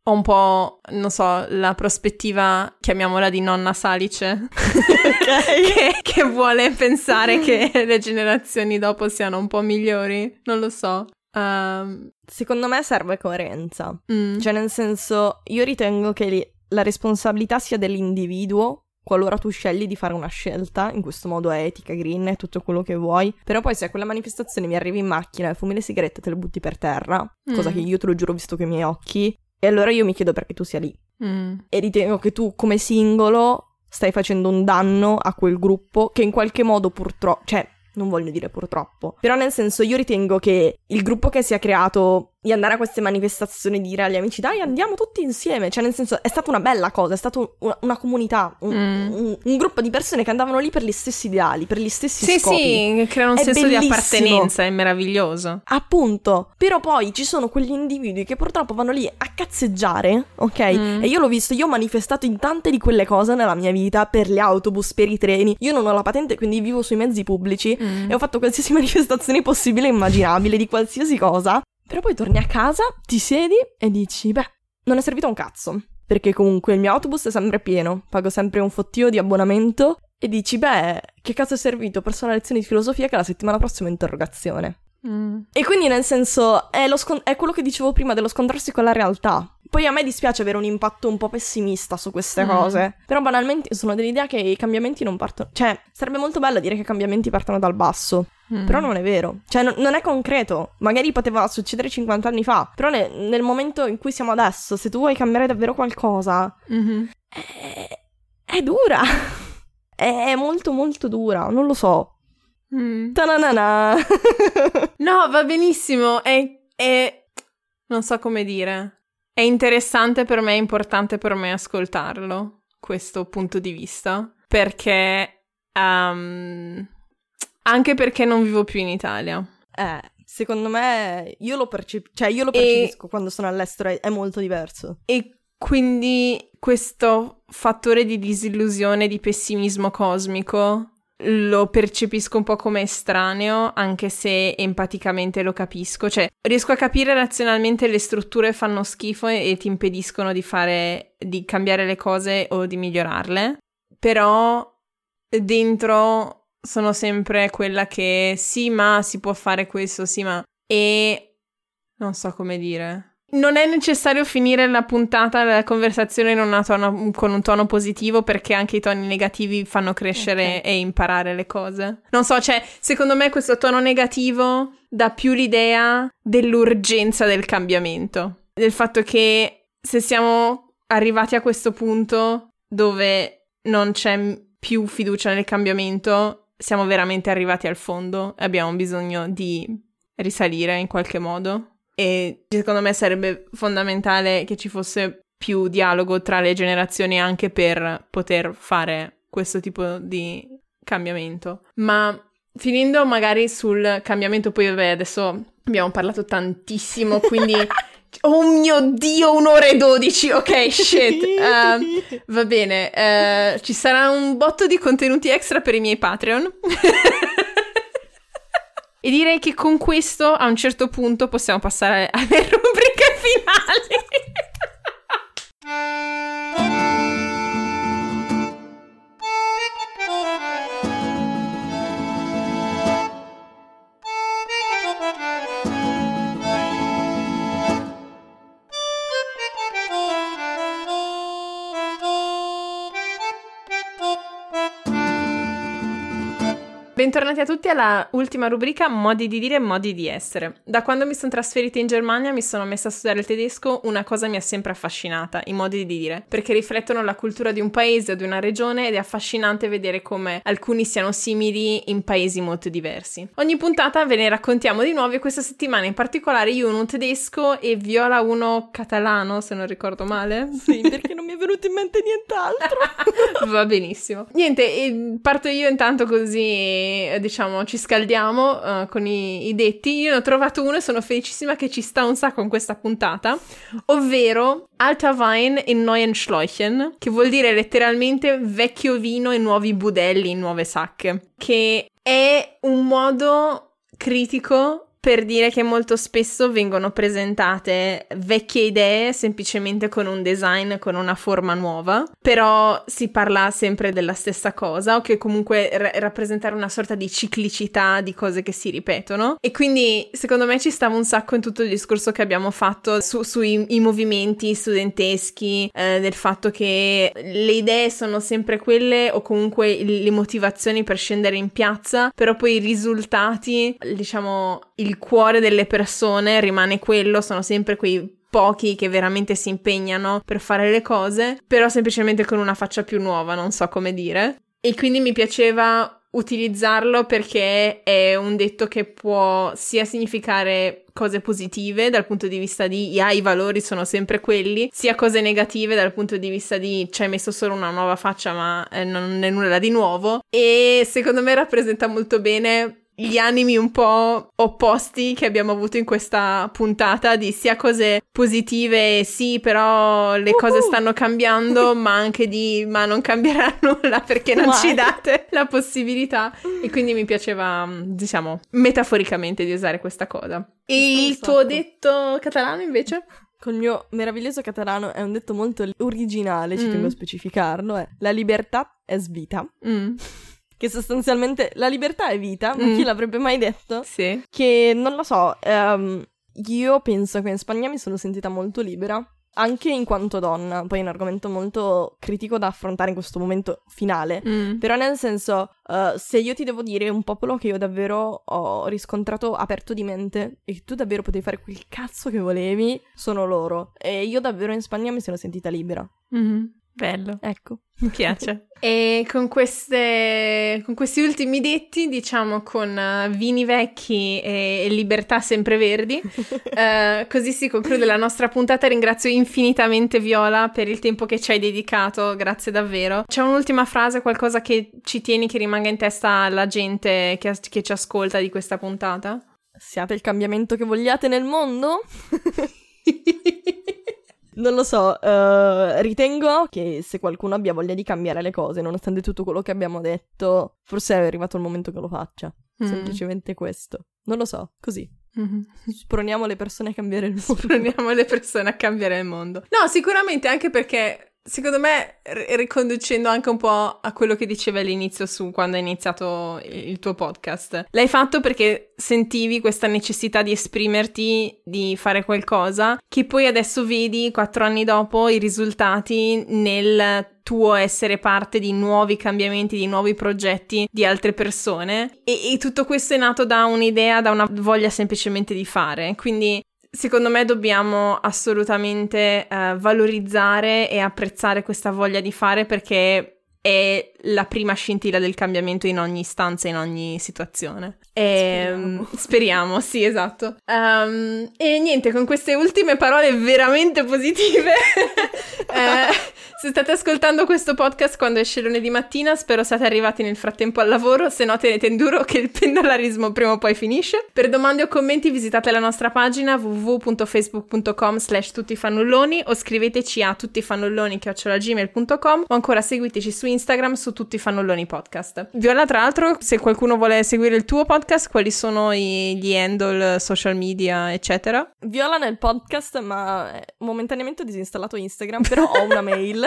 ho un po', non so, la prospettiva, chiamiamola di nonna Salice, okay. che, che, vuole pensare che le generazioni dopo siano un po' migliori, non lo so. Um... Secondo me serve coerenza, mm. cioè nel senso, io ritengo che li- la responsabilità sia dell'individuo qualora tu scegli di fare una scelta, in questo modo etica, green e tutto quello che vuoi, però poi se a quella manifestazione mi arrivi in macchina e fumi le sigarette e te le butti per terra, mm. cosa che io te lo giuro visto con i miei occhi, e allora io mi chiedo perché tu sia lì. Mm. E ritengo che tu come singolo stai facendo un danno a quel gruppo che in qualche modo purtroppo, cioè non voglio dire purtroppo, però nel senso io ritengo che il gruppo che si è creato di andare a queste manifestazioni, dire agli amici dai andiamo tutti insieme, cioè nel senso è stata una bella cosa, è stata una, una comunità, un, mm. un, un, gruppo di persone che andavano lì per gli stessi ideali, per gli stessi sì, scopi. Sì, sì, creano un è senso bellissimo. di appartenenza, è meraviglioso. Appunto, però poi ci sono quegli individui che purtroppo vanno lì a cazzeggiare, ok? Mm. E io l'ho visto, io ho manifestato in tante di quelle cose nella mia vita, per gli autobus, per i treni, io non ho la patente quindi vivo sui mezzi pubblici mm. e ho fatto qualsiasi manifestazione possibile e immaginabile di qualsiasi cosa però poi torni a casa, ti siedi e dici, beh, non è servito un cazzo. Perché comunque il mio autobus è sempre pieno, pago sempre un fottio di abbonamento e dici, beh, che cazzo è servito? Ho perso una lezione di filosofia che la settimana prossima è interrogazione. Mm. E quindi nel senso è, scon- è, quello che dicevo prima dello scontrarsi con la realtà. Poi a me dispiace avere un impatto un po' pessimista su queste mm. cose. Però banalmente sono dell'idea che i cambiamenti non partono. Cioè, sarebbe molto bello dire che i cambiamenti partono dal basso. Mm. Però non è vero. Cioè, no- non è concreto. Magari poteva succedere 50 anni fa. Però ne- nel momento in cui siamo adesso, se tu vuoi cambiare davvero qualcosa, mm-hmm. è-, è dura. è molto molto dura. Non lo so. Mm. no, va benissimo. È, è. Non so come dire. È interessante per me, è importante per me ascoltarlo, questo punto di vista. Perché. Um, anche perché non vivo più in Italia. Eh, secondo me io lo, percep- cioè io lo percepisco e... quando sono all'estero, è, è molto diverso. E quindi questo fattore di disillusione, di pessimismo cosmico lo percepisco un po' come estraneo, anche se empaticamente lo capisco. Cioè, riesco a capire razionalmente le strutture fanno schifo e, e ti impediscono di fare, di cambiare le cose o di migliorarle. Però dentro sono sempre quella che sì, ma si può fare questo, sì, ma... E non so come dire. Non è necessario finire la puntata, la conversazione tono, con un tono positivo perché anche i toni negativi fanno crescere okay. e imparare le cose. Non so, cioè, secondo me questo tono negativo dà più l'idea dell'urgenza del cambiamento. Del fatto che se siamo arrivati a questo punto dove non c'è più fiducia nel cambiamento, siamo veramente arrivati al fondo e abbiamo bisogno di risalire in qualche modo. E secondo me sarebbe fondamentale che ci fosse più dialogo tra le generazioni anche per poter fare questo tipo di cambiamento. Ma finendo magari sul cambiamento, poi vabbè, adesso abbiamo parlato tantissimo, quindi Oh mio dio, un'ora e dodici, ok, shit. Uh, va bene, uh, ci sarà un botto di contenuti extra per i miei Patreon. E direi che con questo a un certo punto possiamo passare alle rubriche finali. Bentornati a tutti alla ultima rubrica Modi di dire e modi di essere. Da quando mi sono trasferita in Germania mi sono messa a studiare il tedesco, una cosa mi ha sempre affascinata, i modi di dire, perché riflettono la cultura di un paese o di una regione ed è affascinante vedere come alcuni siano simili in paesi molto diversi. Ogni puntata ve ne raccontiamo di nuovo e questa settimana in particolare io uno tedesco e Viola uno catalano, se non ricordo male. Sì, perché non mi è venuto in mente nient'altro. Va benissimo. Niente, parto io intanto così diciamo ci scaldiamo uh, con i, i, detti. Io ne ho trovato uno e sono felicissima che ci sta un sacco in questa puntata, ovvero Alta Wein in neuen Schläuchen, che vuol dire letteralmente vecchio vino in nuovi budelli, in nuove sacche, che è un modo critico per dire che molto spesso vengono presentate vecchie idee semplicemente con un design, con una forma nuova, però si parla sempre della stessa cosa o che comunque r- rappresentare una sorta di ciclicità di cose che si ripetono. E quindi secondo me ci stava un sacco in tutto il discorso che abbiamo fatto su, sui movimenti studenteschi, eh, del fatto che le idee sono sempre quelle o comunque le motivazioni per scendere in piazza, però poi i risultati, diciamo, il cuore delle persone rimane quello, sono sempre quei pochi che veramente si impegnano per fare le cose, però semplicemente con una faccia più nuova, non so come dire. E quindi mi piaceva utilizzarlo perché è un detto che può sia significare cose positive dal punto di vista di ah, i valori sono sempre quelli, sia cose negative dal punto di vista di ci hai messo solo una nuova faccia ma eh, non è nulla di nuovo e secondo me rappresenta molto bene gli animi un po' opposti che abbiamo avuto in questa puntata di sia cose positive, sì, però le uh-huh. cose stanno cambiando, ma anche di ma non cambierà nulla perché non Why? ci date la possibilità. E quindi mi piaceva, diciamo, metaforicamente di usare questa cosa. E il tuo detto catalano invece? Col mio meraviglioso catalano è un detto molto originale, ci mm. tengo a specificarlo, è la libertà è svita. Mm che sostanzialmente la libertà è vita, ma mm. chi l'avrebbe mai detto? Sì. Che non lo so, um, io penso che in Spagna mi sono sentita molto libera, anche in quanto donna, poi è un argomento molto critico da affrontare in questo momento finale, mm. però nel senso, uh, se io ti devo dire un popolo che io davvero ho riscontrato aperto di mente e che tu davvero potevi fare quel cazzo che volevi, sono loro. E io davvero in Spagna mi sono sentita libera. Mm-hmm. Bello. Ecco. Mi piace. e con, queste, con, questi ultimi detti, diciamo con uh, vini vecchi e, e libertà sempreverdi, uh, così si conclude la nostra puntata. Ringrazio infinitamente Viola per il tempo che ci hai dedicato, grazie davvero. C'è un'ultima frase, qualcosa che ci tieni che rimanga in testa alla gente che, che ci ascolta di questa puntata? Siate il cambiamento che vogliate nel mondo? Non lo so, uh, ritengo che se qualcuno abbia voglia di cambiare le cose, nonostante tutto quello che abbiamo detto, forse è arrivato il momento che lo faccia. Mm. Semplicemente questo. Non lo so, così. Mm-hmm. Sproniamo le persone a cambiare il mondo. Sproniamo le persone a cambiare il mondo. No, sicuramente anche perché Secondo me, riconducendo anche un po' a quello che dicevi all'inizio su quando hai iniziato il tuo podcast, l'hai fatto perché sentivi questa necessità di esprimerti, di fare qualcosa, che poi adesso vedi, quattro anni dopo, i risultati nel tuo essere parte di nuovi cambiamenti, di nuovi progetti di altre persone e, e tutto questo è nato da un'idea, da una voglia semplicemente di fare. Quindi Secondo me dobbiamo assolutamente uh, valorizzare e apprezzare questa voglia di fare perché è la prima scintilla del cambiamento in ogni stanza, in ogni situazione. E, speriamo. speriamo, sì, esatto. Um, e niente, con queste ultime parole veramente positive, eh, se state ascoltando questo podcast quando esce lunedì mattina, spero siate arrivati nel frattempo al lavoro, se no tenete in duro che il pendolarismo prima o poi finisce. Per domande o commenti visitate la nostra pagina www.facebook.com slash tuttifannulloni o scriveteci a tuttifannulloni.gmail.com o ancora seguiteci su Instagram su tuttifannulloni podcast. Viola, tra l'altro, se qualcuno vuole seguire il tuo podcast, quali sono i, gli handle, social media, eccetera? Viola nel podcast, ma eh, momentaneamente ho disinstallato Instagram, però ho una mail.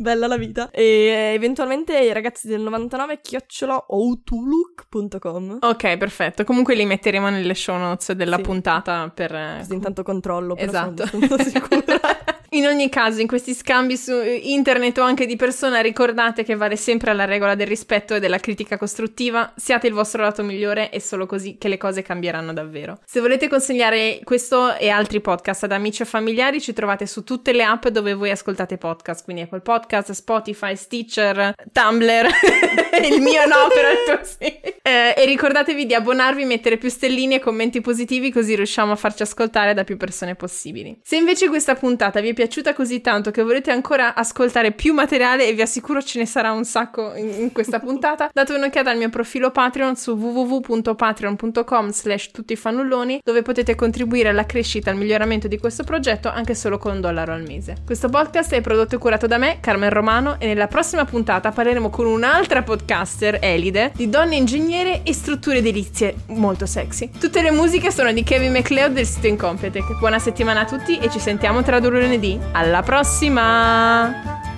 Bella la vita. E eventualmente i ragazzi del 99 chiocciola outlook.com. Ok, perfetto. Comunque li metteremo nelle show notes della sì. puntata per... Così intanto controllo, però esatto. sono sicura. In ogni caso, in questi scambi su internet o anche di persona, ricordate che vale sempre la regola del rispetto e della critica costruttiva. Siate il vostro lato migliore, è solo così che le cose cambieranno davvero. Se volete consigliare questo e altri podcast ad amici o familiari, ci trovate su tutte le app dove voi ascoltate podcast, quindi Apple Podcast, Spotify, Stitcher, Tumblr, il mio no, però il tuo sì. Eh, e ricordatevi di abbonarvi, mettere più stellini e commenti positivi, così riusciamo a farci ascoltare da più persone possibili. Se invece questa puntata vi è piaciuta così tanto che volete ancora ascoltare più materiale e vi assicuro ce ne sarà un sacco in, in questa puntata, date un'occhiata al mio profilo Patreon su www.patreon.com slash tuttifannulloni dove potete contribuire alla crescita e al miglioramento di questo progetto anche solo con un dollaro al mese. Questo podcast è prodotto e curato da me, Carmen Romano, e nella prossima puntata parleremo con un'altra podcaster, Elide, di donne ingegnere e strutture delizie molto sexy. Tutte le musiche sono di Kevin MacLeod del sito Incompetech. Buona settimana a tutti e ci sentiamo tra due lunedì alla prossima!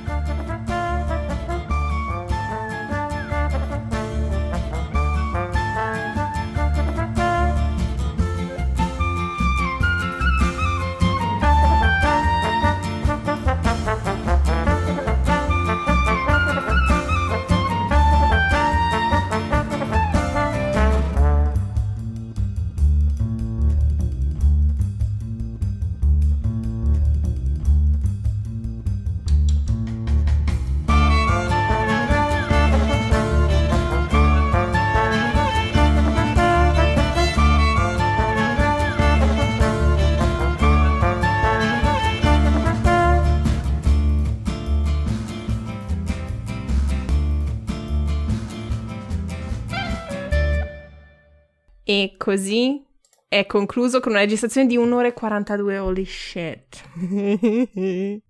E così è concluso con una registrazione di un'ora e 42, holy shit.